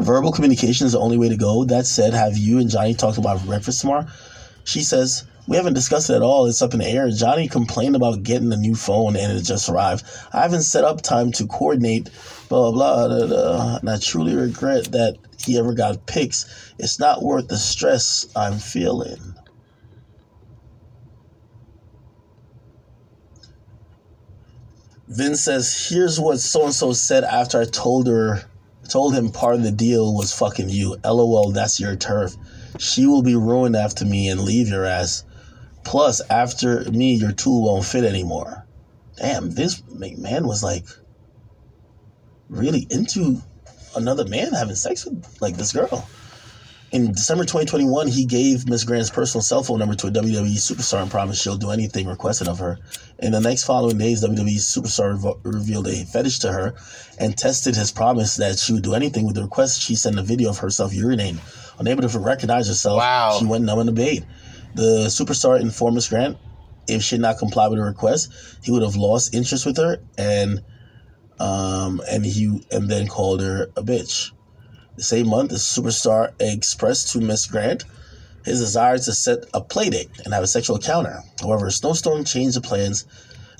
Verbal communication is the only way to go. That said, have you and Johnny talked about breakfast tomorrow? She says, We haven't discussed it at all. It's up in the air. Johnny complained about getting a new phone and it just arrived. I haven't set up time to coordinate, blah, blah, blah, blah. And I truly regret that he ever got pics. It's not worth the stress I'm feeling. Vince says, "Here's what so and so said after I told her, told him part of the deal was fucking you. LOL, that's your turf. She will be ruined after me and leave your ass. Plus, after me, your tool won't fit anymore. Damn, this McMahon was like really into another man having sex with like this girl." In December 2021, he gave Miss Grant's personal cell phone number to a WWE superstar and promised she'll do anything requested of her. In the next following days, WWE superstar revo- revealed a fetish to her and tested his promise that she would do anything with the request. She sent a video of herself urinating. Unable to recognize herself, Wow. she went numb and obeyed. The superstar informed Miss Grant if she did not comply with her request, he would have lost interest with her and um, and he and then called her a bitch. The same month, the superstar expressed to Miss Grant his desire to set a play date and have a sexual encounter. However, snowstorm changed the plans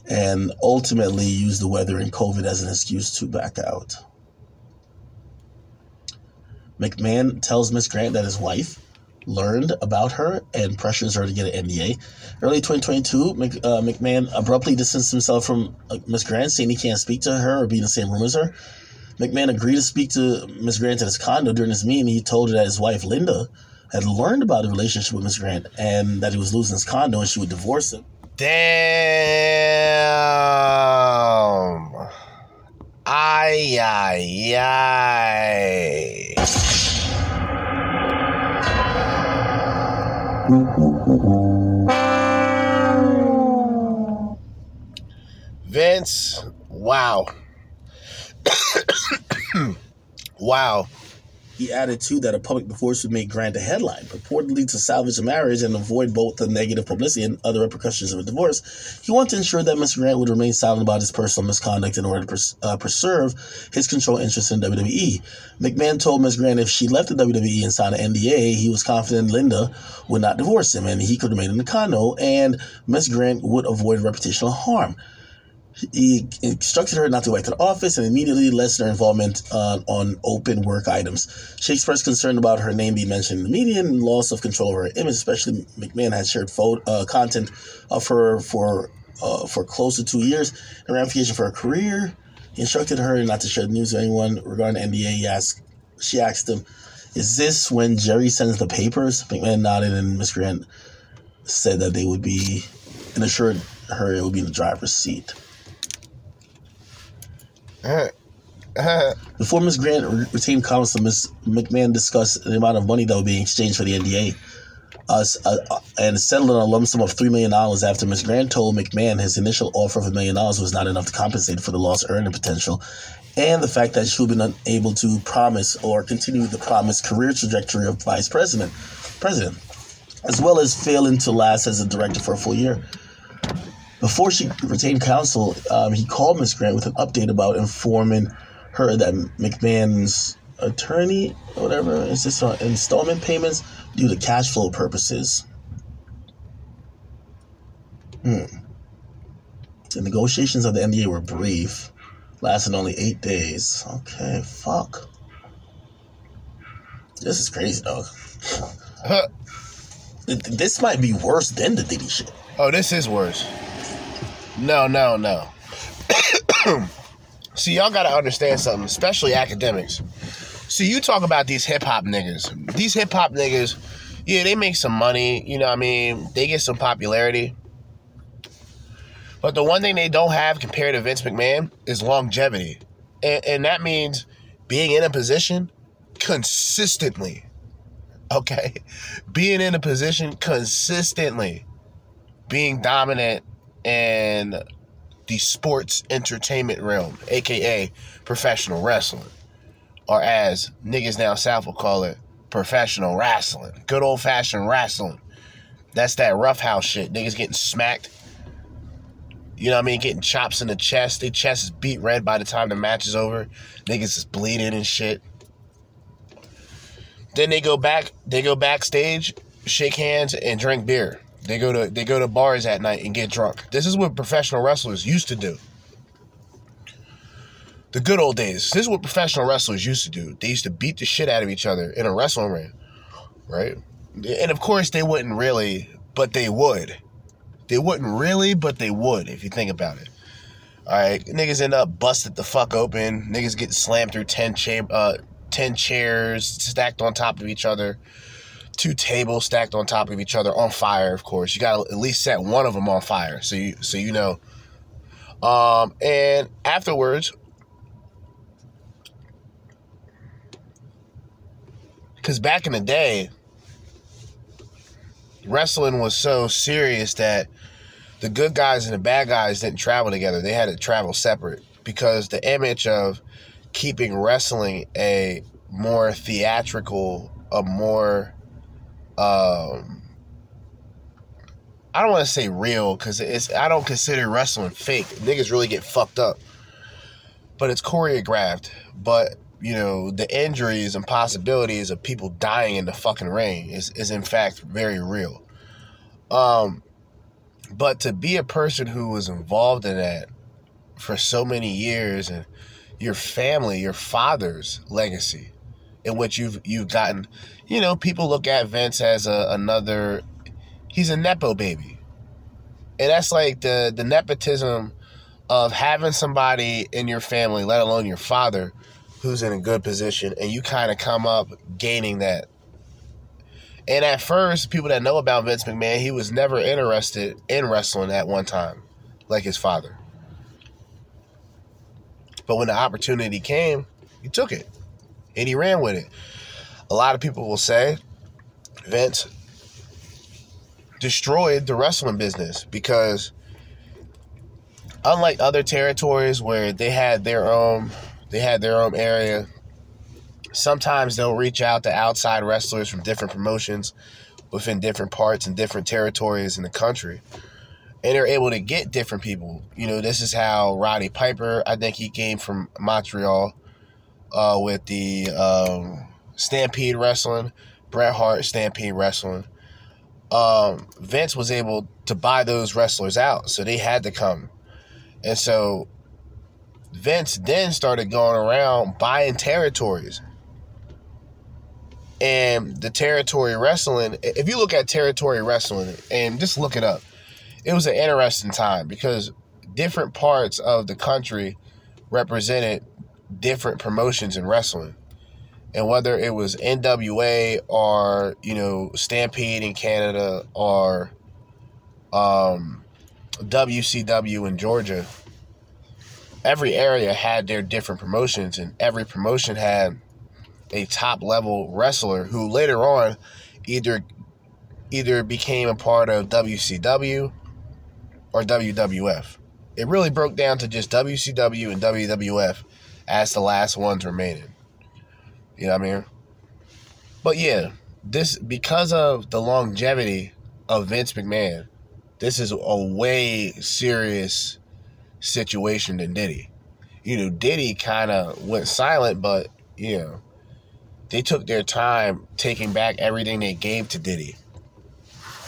and ultimately used the weather and COVID as an excuse to back out. McMahon tells Miss Grant that his wife learned about her and pressures her to get an NDA. Early 2022, Mc, uh, McMahon abruptly distanced himself from uh, Miss Grant, saying he can't speak to her or be in the same room as her. McMahon agreed to speak to Miss Grant at his condo during this meeting. He told her that his wife, Linda, had learned about the relationship with Miss Grant and that he was losing his condo and she would divorce him. Damn. Ay, ay, ay. Vince, wow. Wow. He added too that a public divorce would make Grant a headline, purportedly to salvage the marriage and avoid both the negative publicity and other repercussions of a divorce. He wanted to ensure that Mr. Grant would remain silent about his personal misconduct in order to pres- uh, preserve his control interest in WWE. McMahon told Ms. Grant if she left the WWE and signed an NDA, he was confident Linda would not divorce him and he could remain in the condo, and Ms. Grant would avoid reputational harm. He instructed her not to go back to the office and immediately lessened her involvement uh, on open work items. She expressed concern about her name being mentioned in the media and loss of control over her image, especially McMahon had shared photo, uh, content of her for uh, for close to two years and ramification for her career. He instructed her not to share the news with anyone regarding NDA. He asked, she asked him, "Is this when Jerry sends the papers?" McMahon nodded, and Miss Grant said that they would be, and assured her it would be in the driver's seat. [laughs] Before Ms. Grant re- retained counsel, Ms. McMahon discussed the amount of money that would be exchanged for the NDA uh, uh, and settled on a lump sum of $3 million after Ms. Grant told McMahon his initial offer of a million dollars was not enough to compensate for the lost earning potential and the fact that she would be unable to promise or continue the promised career trajectory of vice president, president, as well as failing to last as a director for a full year. Before she retained counsel, um, he called Miss Grant with an update about informing her that McMahon's attorney, or whatever, insists on installment payments due to cash flow purposes. Hmm. The negotiations of the NDA were brief, lasting only eight days. Okay, fuck. This is crazy, dog. This might be worse than the Diddy shit. Oh, this is worse. No, no, no. [coughs] See, y'all gotta understand something, especially Akademiks. See, you talk about these hip hop niggas. These hip hop niggas, yeah, they make some money. You know, what I mean, they get some popularity. But the one thing they don't have compared to Vince McMahon is longevity, and, and that means being in a position consistently. Okay, [laughs] being in a position consistently, being dominant in the sports entertainment realm, aka professional wrestling, or as niggas down south will call it, professional wrestling. Good old fashioned wrestling. That's that roughhouse shit. Niggas getting smacked. You know what I mean? Getting chops in the chest. Their chest is beat red by the time the match is over. Niggas is bleeding and shit. Then they go back. They go backstage, shake hands, and drink beer. They go to they go to bars at night and get drunk. This is what professional wrestlers used to do. The good old days. This is what professional wrestlers used to do. They used to beat the shit out of each other in a wrestling ring, right? And of course they wouldn't really, but they would. They wouldn't really, but they would if you think about it. All right, niggas end up busted the fuck open. Niggas get slammed through ten cha- uh, ten chairs stacked on top of each other two tables stacked on top of each other on fire of course. You got to at least set one of them on fire so you so you know. Um and afterwards because back in the day wrestling was so serious that the good guys and the bad guys didn't travel together. They had to travel separate because the image of keeping wrestling a more theatrical a more um I don't want to say real because it's I don't consider wrestling fake. Niggas really get fucked up, but it's choreographed. But you know the injuries and possibilities of people dying in the fucking ring is is in fact very real. Um, but to be a person who was involved in that for so many years and your family, your father's legacy, in which you've you've gotten, you know, people look at Vince as a, another. He's a nepo baby, and that's like the the nepotism of having somebody in your family, let alone your father, who's in a good position, and you kind of come up gaining that. And at first, people that know about Vince McMahon, he was never interested in wrestling at one time, like his father. But when the opportunity came, he took it and he ran with it. A lot of people will say Vince destroyed the wrestling business because unlike other territories where they had their own they had their own area sometimes they'll reach out to outside wrestlers from different promotions within different parts and different territories in the country. And they're able to get different people. You know this is how roddy piper i think he came from montreal uh, with the um, Stampede Wrestling, Bret Hart Stampede Wrestling. Um, Vince was able to buy those wrestlers out, so they had to come. And so Vince then started going around buying territories. And the territory wrestling, if you look at territory wrestling and just look it up, it was an interesting time because different parts of the country represented different promotions in wrestling. And whether it was NWA or, you know, Stampede in Canada or um, WCW in Georgia, every area had their different promotions, and every promotion had a top level wrestler who later on either either became a part of WCW or WWF. It really broke down to just WCW and WWF as the last ones remaining. You know what I mean? But yeah, this because of the longevity of Vince McMahon, this is a way serious situation than Diddy. You know, Diddy kind of went silent, but you know, they took their time taking back everything they gave to Diddy.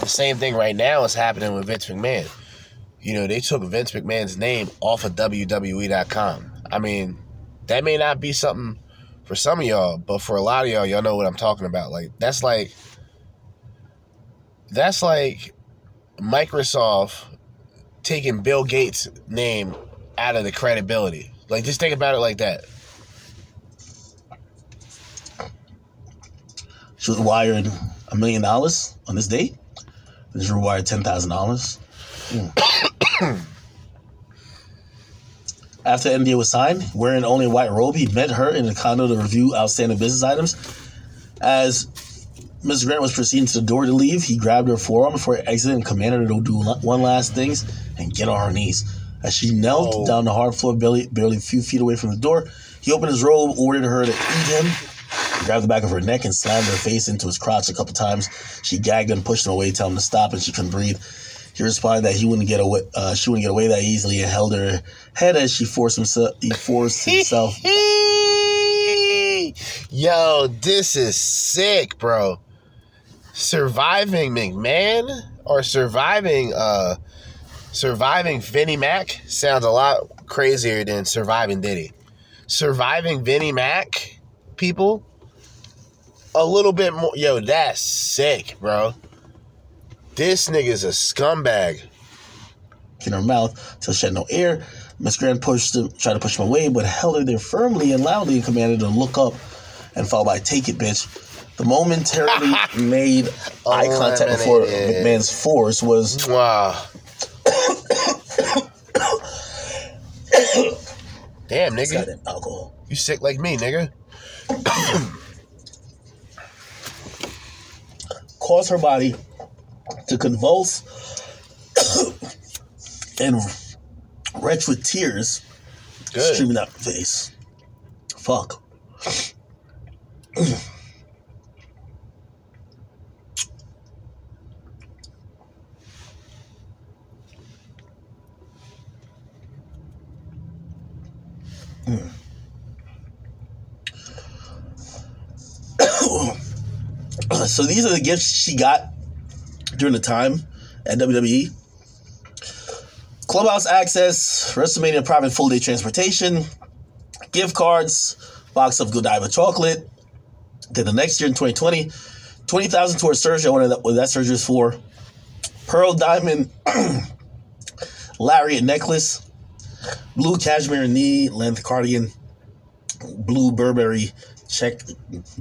The same thing right now is happening with Vince McMahon. You know, they took Vince McMahon's name off of WWE.com. I mean, that may not be something for some of y'all, but for a lot of y'all, y'all know what I'm talking about. Like that's like that's like Microsoft taking Bill Gates' name out of the credibility. Like just think about it like that. She was wired a million dollars on this date. And Drew wired ten thousand dollars. [coughs] [coughs] [coughs] After NDA was signed, wearing only a white robe, he met her in the condo to review outstanding business items. As Ms. Grant was proceeding to the door to leave, he grabbed her forearm before exiting and commanded her to do one last things and get on her knees. As she knelt Oh. down the hard floor, barely, barely a few feet away from the door, he opened his robe, ordered her to eat him, grabbed the back of her neck, and slammed her face into his crotch a couple times. She gagged and pushed him away, telling him to stop, and she couldn't breathe. Responded that he wouldn't get away. Uh, she wouldn't get away that easily, and held her head as she forced himself. He forced himself. [laughs] Yo, this is sick, bro. Surviving McMahon or surviving uh surviving Vinnie Mac sounds a lot crazier than surviving Diddy. Surviving Vinnie Mac people a little bit more yo, that's sick, bro. This nigga's a scumbag. in her mouth till she had no air. Miss Grant pushed him, tried to push him away, but held her there firmly and loudly and commanded her to look up and followed by "Take it, bitch." The momentarily [laughs] made eye contact before. McMahon's force was Wow. Damn, nigga. alcohol. You sick like me, nigga. [coughs] Cause her body to convulse and retch with tears Good. streaming out her face. Fuck. [clears throat] so these are the gifts she got during the time at WWE. Clubhouse access, WrestleMania private full day transportation, gift cards, box of Godiva chocolate. Then the next year in 2020, 20,000 towards surgery. I wonder that, what that surgery is for. Pearl diamond [clears throat] lariat necklace, blue cashmere knee length cardigan, blue Burberry check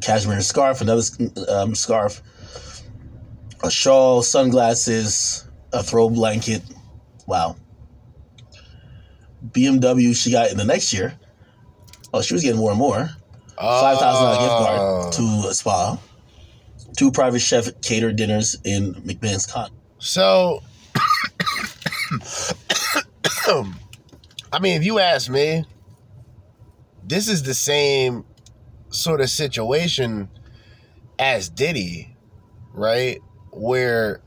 cashmere scarf, another um, scarf, a shawl, sunglasses, a throw blanket. Wow. BMW she got in the next year. Oh, she was getting more and more. Five thousand dollar gift card ah. to a spa, two private chef catered dinners in McMahon's con. So, [coughs] I mean, if you ask me, this is the same sort of situation as Diddy, right? Where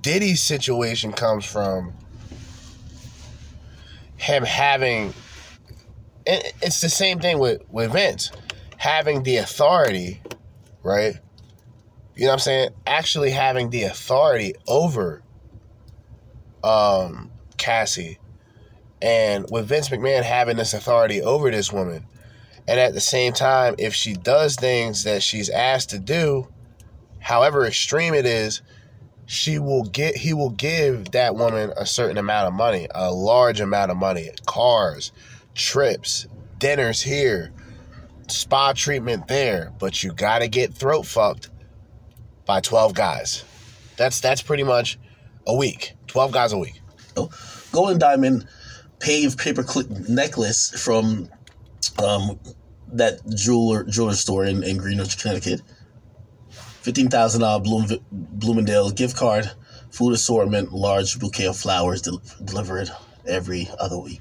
Diddy's situation comes from him having, and it's the same thing with, with Vince, having the authority, right? You know what I'm saying? Actually having the authority over um Cassie. And with Vince McMahon having this authority over this woman. And at the same time, if she does things that she's asked to do, however extreme it is, she will get he will give that woman a certain amount of money, a large amount of money, cars, trips, dinners here, spa treatment there, but you got to get throat fucked by 12 guys. That's that's pretty much a week. 12 guys a week. Golden diamond paved paperclip necklace from um, that jeweler jeweler store in, in Greenwich, Connecticut. Fifteen thousand dollar Bloom, Bloomingdale's gift card, food assortment, large bouquet of flowers del- delivered every other week.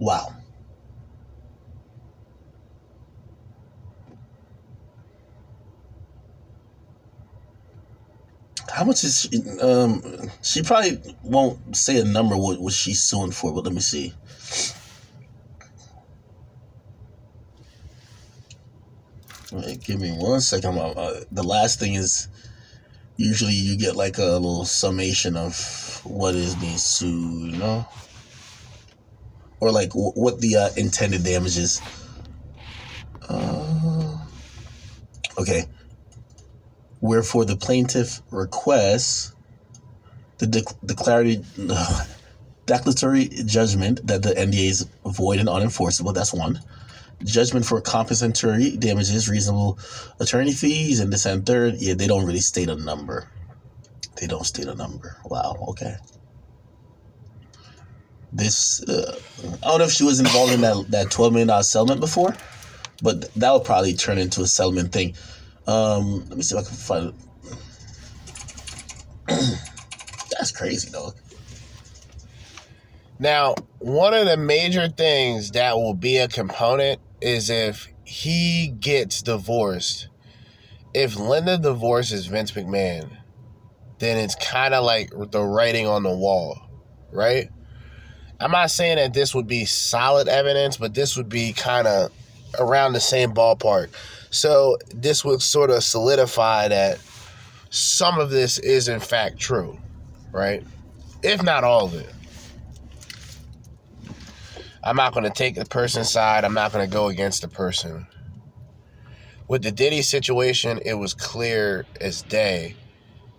Wow. How much is she? Um, she probably won't say a number what, what she's suing for, but let me see. Wait, give me one second. Uh, the last thing is usually you get like a little summation of what is being sued, you know, or like w- what the uh, intended damage is. Uh, okay. Wherefore the plaintiff requests the de- declaratory declaratory judgment that the NDA is void and unenforceable. That's one. Judgment for compensatory damages, reasonable attorney fees, and this and third. Yeah, they don't really state a number. They don't state a number. Wow. Okay. This uh, I don't know if she was involved in that that twelve million dollar settlement before, but that would probably turn into a settlement thing. Um, let me see if I can find it. [clears throat] That's crazy, dog. Now, one of the major things that will be a component is if he gets divorced. If Linda divorces Vince McMahon, then it's kind of like the writing on the wall, right? I'm not saying that this would be solid evidence, but this would be kind of around the same ballpark. So this would sort of solidify that some of this is in fact true, right? If not all of it. I'm not going to take the person's side. I'm not going to go against the person. With the Diddy situation, it was clear as day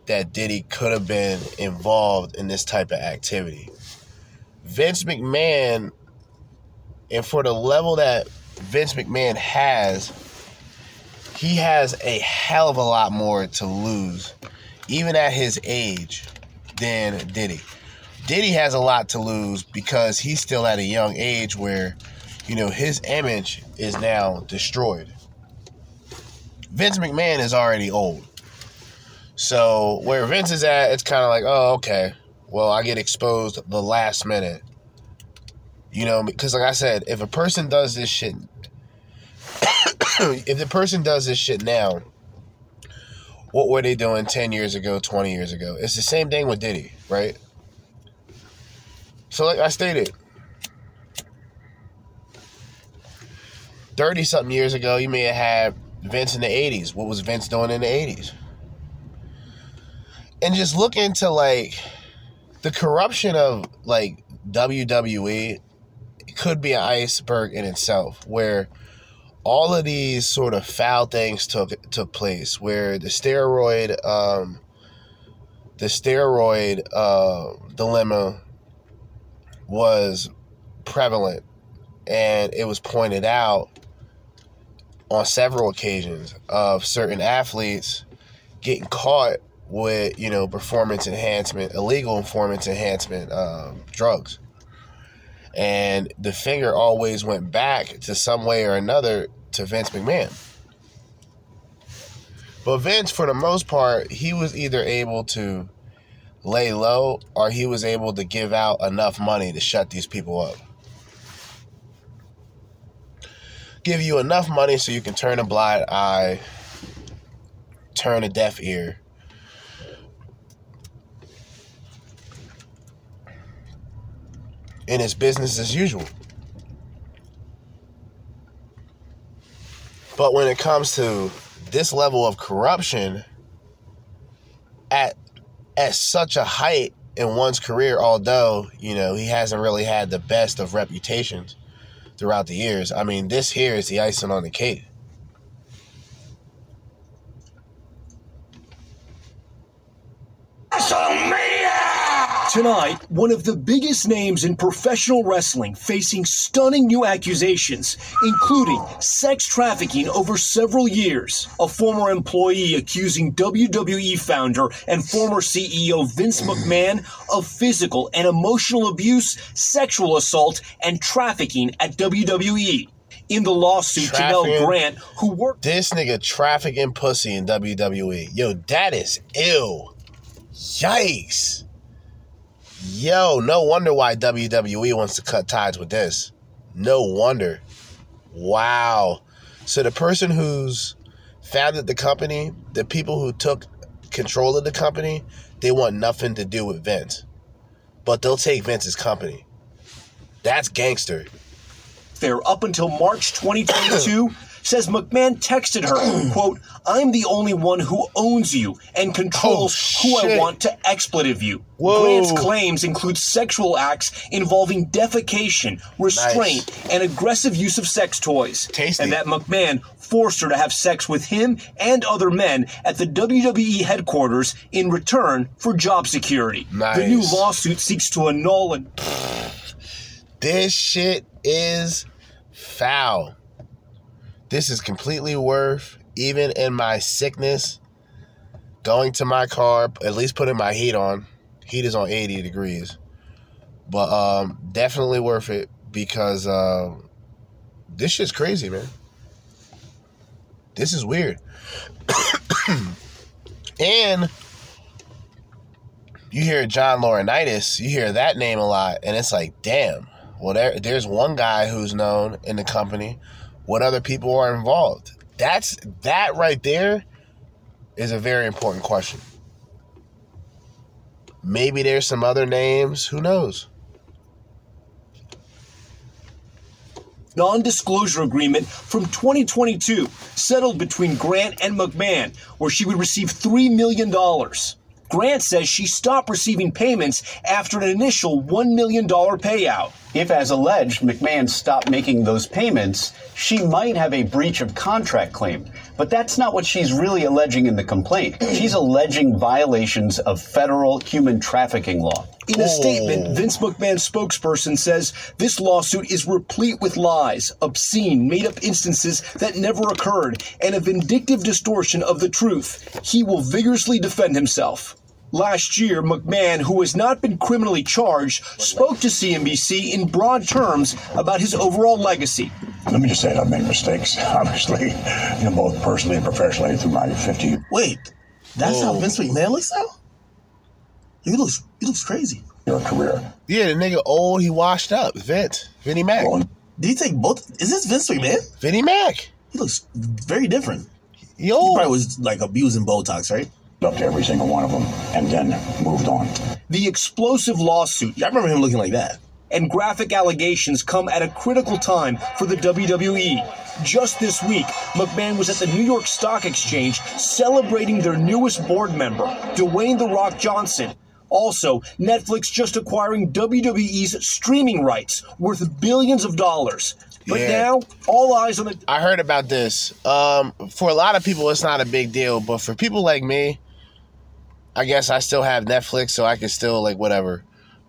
that Diddy could have been involved in this type of activity. Vince McMahon, and for the level that Vince McMahon has, he has a hell of a lot more to lose, even at his age, than Diddy. Diddy has a lot to lose because he's still at a young age where, you know, his image is now destroyed. Vince McMahon is already old. So where Vince is at, it's kind of like, oh, okay. Well, I get exposed the last minute. You know, because like I said, if a person does this shit, [coughs] if the person does this shit now, what were they doing 10 years ago, 20 years ago? It's the same thing with Diddy, right? So, like I stated, 30 something years ago, you may have had Vince in the 80s. What was Vince doing in the 80s? And just look into like the corruption of like WWE could be an iceberg in itself where all of these sort of foul things took took place where the steroid um the steroid uh dilemma was prevalent and it was pointed out on several occasions of certain athletes getting caught with you know performance enhancement illegal performance enhancement um, drugs and the finger always went back to some way or another to Vince McMahon. But Vince, for the most part, he was either able to lay low or he was able to give out enough money to shut these people up. Give you enough money so you can turn a blind eye, turn a deaf ear. And it's business as usual. But when it comes to this level of corruption at at such a height in one's career, although, you know, he hasn't really had the best of reputations throughout the years. I mean, this here is the icing on the cake. Tonight, one of the biggest names in professional wrestling facing stunning new accusations, including sex trafficking over several years. A former employee accusing WWE founder and former CEO Vince McMahon of physical and emotional abuse, sexual assault, and trafficking at WWE. In the lawsuit, Janelle Trafficking. Grant, who worked This nigga trafficking pussy in WWE. Yo, that is ill. Yikes. Yo, no wonder why WWE wants to cut ties with this. No wonder. Wow. So the person who's founded the company, the people who took control of the company, they want nothing to do with Vince. But they'll take Vince's company. That's gangster. there up until March 2022 says McMahon texted her, [clears throat] quote, I'm the only one who owns you and controls Oh, who I want to expletive you. Whoa. Grant's claims include sexual acts involving defecation, restraint, and aggressive use of sex toys. Tasty. And that McMahon forced her to have sex with him and other men at the WWE headquarters in return for job security. The new lawsuit seeks to annul and This shit is foul. This is completely worth, even in my sickness, going to my car, at least putting my heat on. Heat is on 80 degrees. But um, definitely worth it because uh, this shit's crazy, man. This is weird. [coughs] and you hear John Laurinaitis, you hear that name a lot, and it's like, damn. Well, there, there's one guy who's known in the company. What other people are involved? That's that right there is a very important question. Maybe there's some other names. Who knows? non disclosure agreement from 2022 settled between Grant and McMahon, where she would receive $3 million. Grant says she stopped receiving payments after an initial $1 million payout. If, as alleged, McMahon stopped making those payments, she might have a breach of contract claim. But that's not what she's really alleging in the complaint. [clears throat] She's alleging violations of federal human trafficking law. In a oh. statement, Vince McMahon's spokesperson says this lawsuit is replete with lies, obscene, made up instances that never occurred, and a vindictive distortion of the truth. He will vigorously defend himself. Last year, McMahon, who has not been criminally charged, spoke to CNBC in broad terms about his overall legacy. Let me just say I've made mistakes, [laughs] obviously, you know, both personally and professionally through my 50 Wait, that's how Vince McMahon looks now? He looks he looks crazy. year career. Yeah, the nigga old, he washed up. Vince. Vinnie Mac. Did he take both? Is this Vince McMahon? Vinnie Mac. He looks very different. Yo. He probably was like abusing Botox, right? Up to every single one of them and then moved on. The explosive lawsuit. I remember him looking like that. And graphic allegations come at a critical time for the WWE. Just this week, McMahon was at the New York Stock Exchange celebrating their newest board member, Dwayne The Rock Johnson. Also, Netflix just acquiring WWE's streaming rights worth billions of dollars. But Yeah. now, all eyes on the I heard about this. Um, for a lot of people, it's not a big deal, but for people like me, I guess I still have Netflix, so I can still like whatever.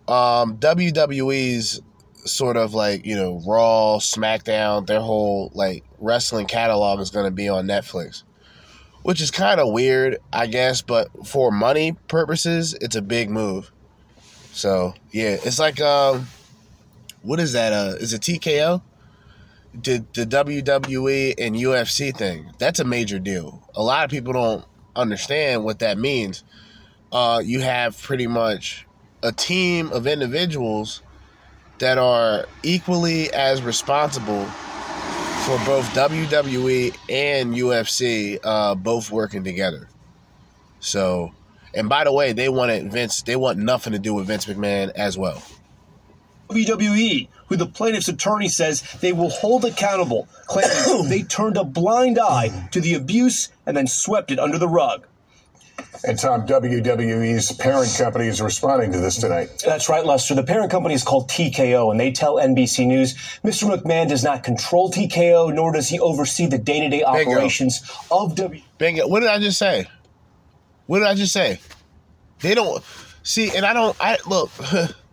Um, WWE's sort of like you know Raw, SmackDown, their whole like wrestling catalog is going to be on Netflix, which is kind of weird, I guess. But for money purposes, it's a big move. So yeah, it's like um, what is that? Uh, is it TKO? the the WWE and UFC thing. That's a major deal. A lot of people don't understand what that means. Uh, you have pretty much a team of individuals that are equally as responsible for both WWE and UFC, uh, both working together. So, and by the way, they wanted Vince. They want nothing to do with Vince McMahon as well. WWE, who the plaintiff's attorney says they will hold accountable, claiming [coughs] they turned a blind eye to the abuse and then swept it under the rug. And Tom, WWE's parent company is responding to this tonight. That's right, Lester. The parent company is called TKO, and they tell NBC News Mr. McMahon does not control TKO, nor does he oversee the day to day Bingo. operations of W. Bingo. What did I just say? What did I just say? They don't see, and I don't. I look,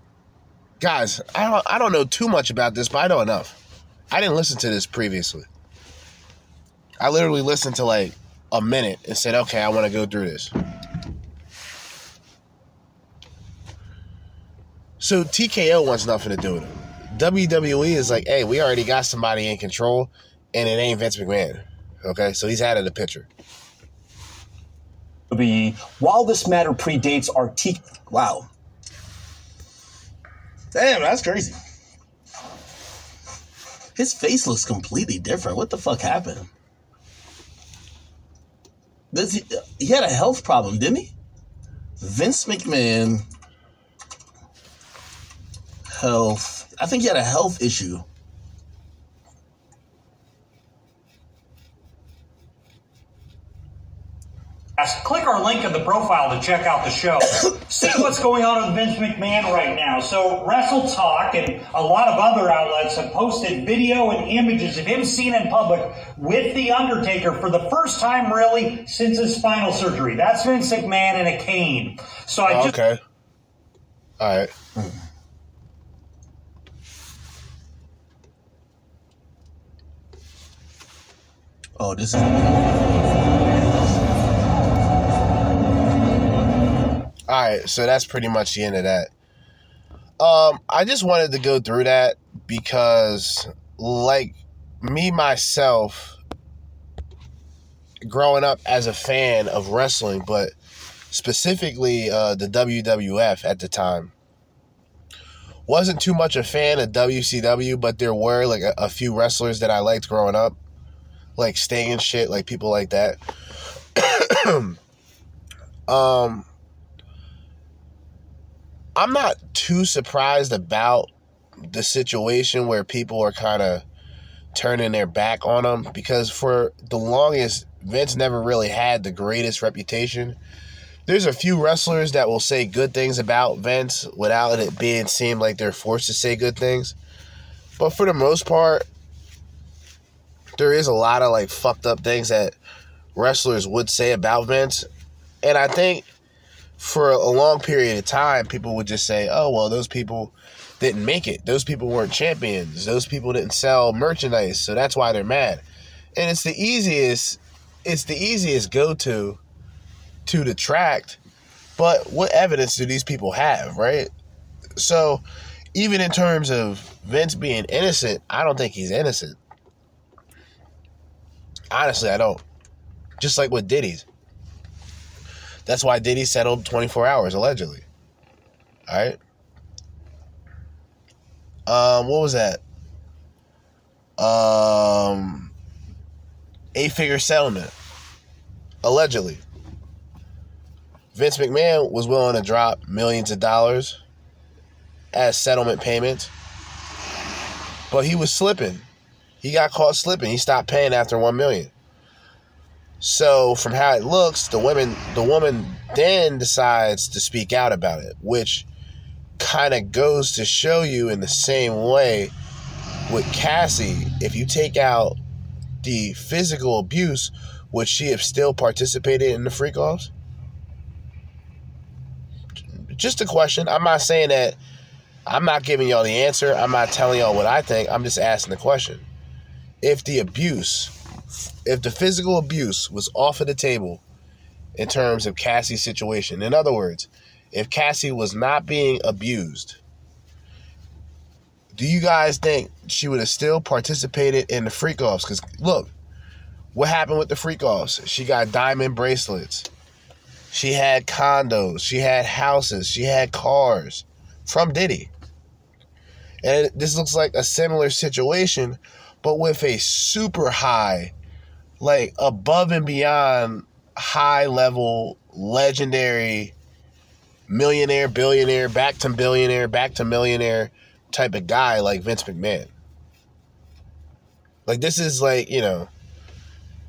[laughs] guys. I don't. I don't know too much about this, but I know enough. I didn't listen to this previously. I literally listened to like a minute and said, "Okay, I want to go through this." So TKO wants nothing to do with it. WWE is like, "Hey, we already got somebody in control, and it ain't Vince McMahon." Okay, so he's out of the picture. While this matter predates our T. Wow. Damn, that's crazy. His face looks completely different. What the fuck happened? Does he, he had a health problem, didn't he? Vince McMahon health. I think he had a health issue. Click our link in the profile to check out the show. [coughs] See what's going on with Vince McMahon right now. So, Wrestle Talk and a lot of other outlets have posted video and images of him seen in public with The Undertaker for the first time, really, since his spinal surgery. That's Vince McMahon in a cane. So, I oh, just. okay. All right. Oh, this is. All right, so that's pretty much the end of that. Um, I just wanted to go through that because, like me myself, growing up as a fan of wrestling, but specifically uh, the WWF at the time, wasn't too much a fan of WCW, but there were like a, a few wrestlers that I liked growing up, like Sting and shit, like people like that. [coughs] um I'm not too surprised about the situation where people are kind of turning their back on him because for the longest, Vince never really had the greatest reputation. There's a few wrestlers that will say good things about Vince without it being seem like they're forced to say good things. But for the most part, there is a lot of like fucked up things that wrestlers would say about Vince. And I think for a long period of time, people would just say, oh, well, those people didn't make it. Those people weren't champions. Those people didn't sell merchandise. So that's why they're mad. And it's the easiest, it's the easiest go to to detract. But what evidence do these people have, right? So even in terms of Vince being innocent, I don't think he's innocent. Honestly, I don't. Just like with Diddy's. That's why Diddy settled 24 hours, allegedly. All right. Um, what was that? Um, eight figure settlement, allegedly. Vince McMahon was willing to drop millions of dollars as settlement payments, but he was slipping. He got caught slipping. He stopped paying after one million. So from how it looks, the women the woman then decides to speak out about it, which kind of goes to show you in the same way with Cassie, if you take out the physical abuse, would she have still participated in the freak offs? Just a question. I'm not saying that I'm not giving y'all the answer. I'm not telling y'all what I think. I'm just asking the question. If the abuse if the physical abuse was off of the table in terms of Cassie's situation, in other words, if Cassie was not being abused, do you guys think she would have still participated in the freak offs? Because look, what happened with the freak offs? She got diamond bracelets. She had condos. She had houses. She had cars from Diddy. And this looks like a similar situation, but with a super high like above and beyond high level legendary millionaire billionaire back to billionaire back to millionaire type of guy like Vince McMahon. Like this is like you know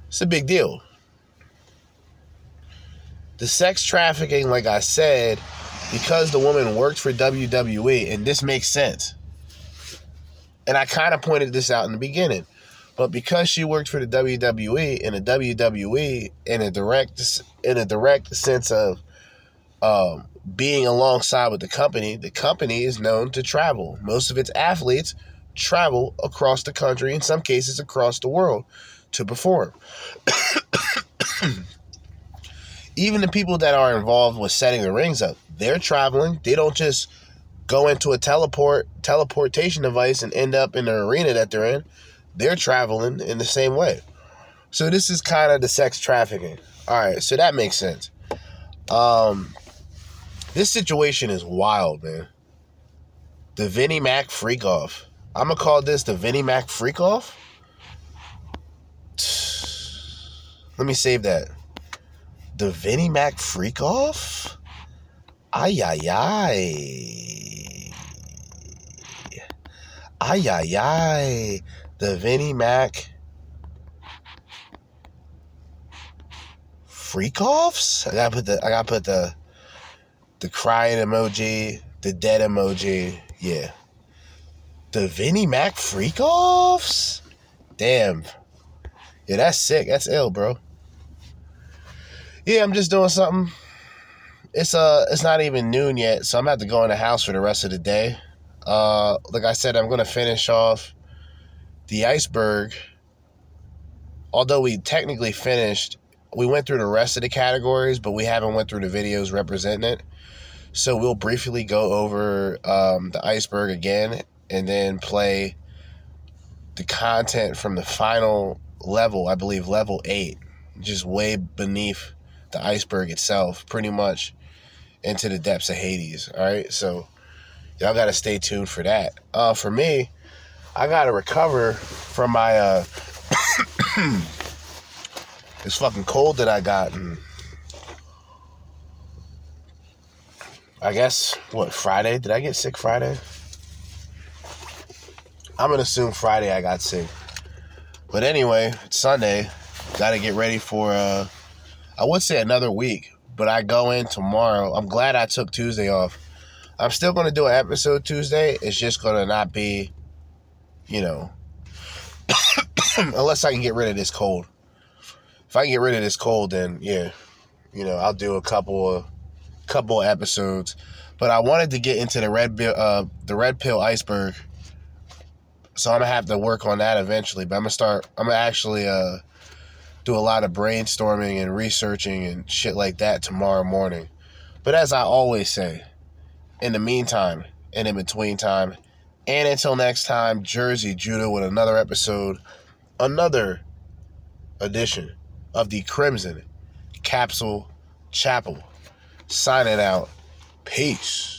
it's a big deal. The sex trafficking like I said because the woman worked for WWE and this makes sense and I kind of pointed this out in the beginning but because she worked for the WWE and the WWE in a direct in a direct sense of um, being alongside with the company, the company is known to travel. Most of its athletes travel across the country, in some cases across the world, to perform. [coughs] Even the people that are involved with setting the rings up, they're traveling. They don't just go into a teleport teleportation device and end up in the arena that they're in they're traveling in the same way. So this is kind of the sex trafficking. All right, so that makes sense. Um, this situation is wild, man. The Vinnie Mac freak off. I'm gonna call this the Vinnie Mac freak off. [sighs] Let me save that. The Vinnie Mac freak off. Ay ay ay. Ay ay ay the Vinnie Mac freak offs. I gotta put the I gotta put the the crying emoji, the dead emoji. Yeah. The Vinnie Mac freak offs? Damn. Yeah, that's sick. That's ill, bro. Yeah, I'm just doing something. It's uh it's not even noon yet, so I'm have to go in the house for the rest of the day. Uh like I said, I'm gonna finish off the iceberg. Although we technically finished, we went through the rest of the categories, but we haven't went through the videos representing it. So we'll briefly go over um, the iceberg again and then play the content from the final level, I believe level eight, just way beneath the iceberg itself, pretty much into the depths of Hades. All right, so y'all got to stay tuned for that. Uh, for me, I got to recover from my uh, [coughs] this fucking cold that I got. And I guess what Friday? Did I get sick Friday? I'm gonna assume Friday I got sick. But anyway, it's Sunday. Got to get ready for uh, I would say another week, but I go in tomorrow. I'm glad I took Tuesday off. I'm still gonna do an episode Tuesday. It's just gonna not be, you know, [coughs] unless I can get rid of this cold. If I can get rid of this cold, then yeah, you know, I'll do a couple of couple episodes. But I wanted to get into the red bill, uh, the red pill iceberg. So I'm gonna have to work on that eventually. But I'm gonna start. I'm gonna actually uh, do a lot of brainstorming and researching and shit like that tomorrow morning. But as I always say, in the meantime and in between time, and until next time, Jerzee Judah with another episode, another edition of the Crimson Capsule Chapel. Signing out. Peace.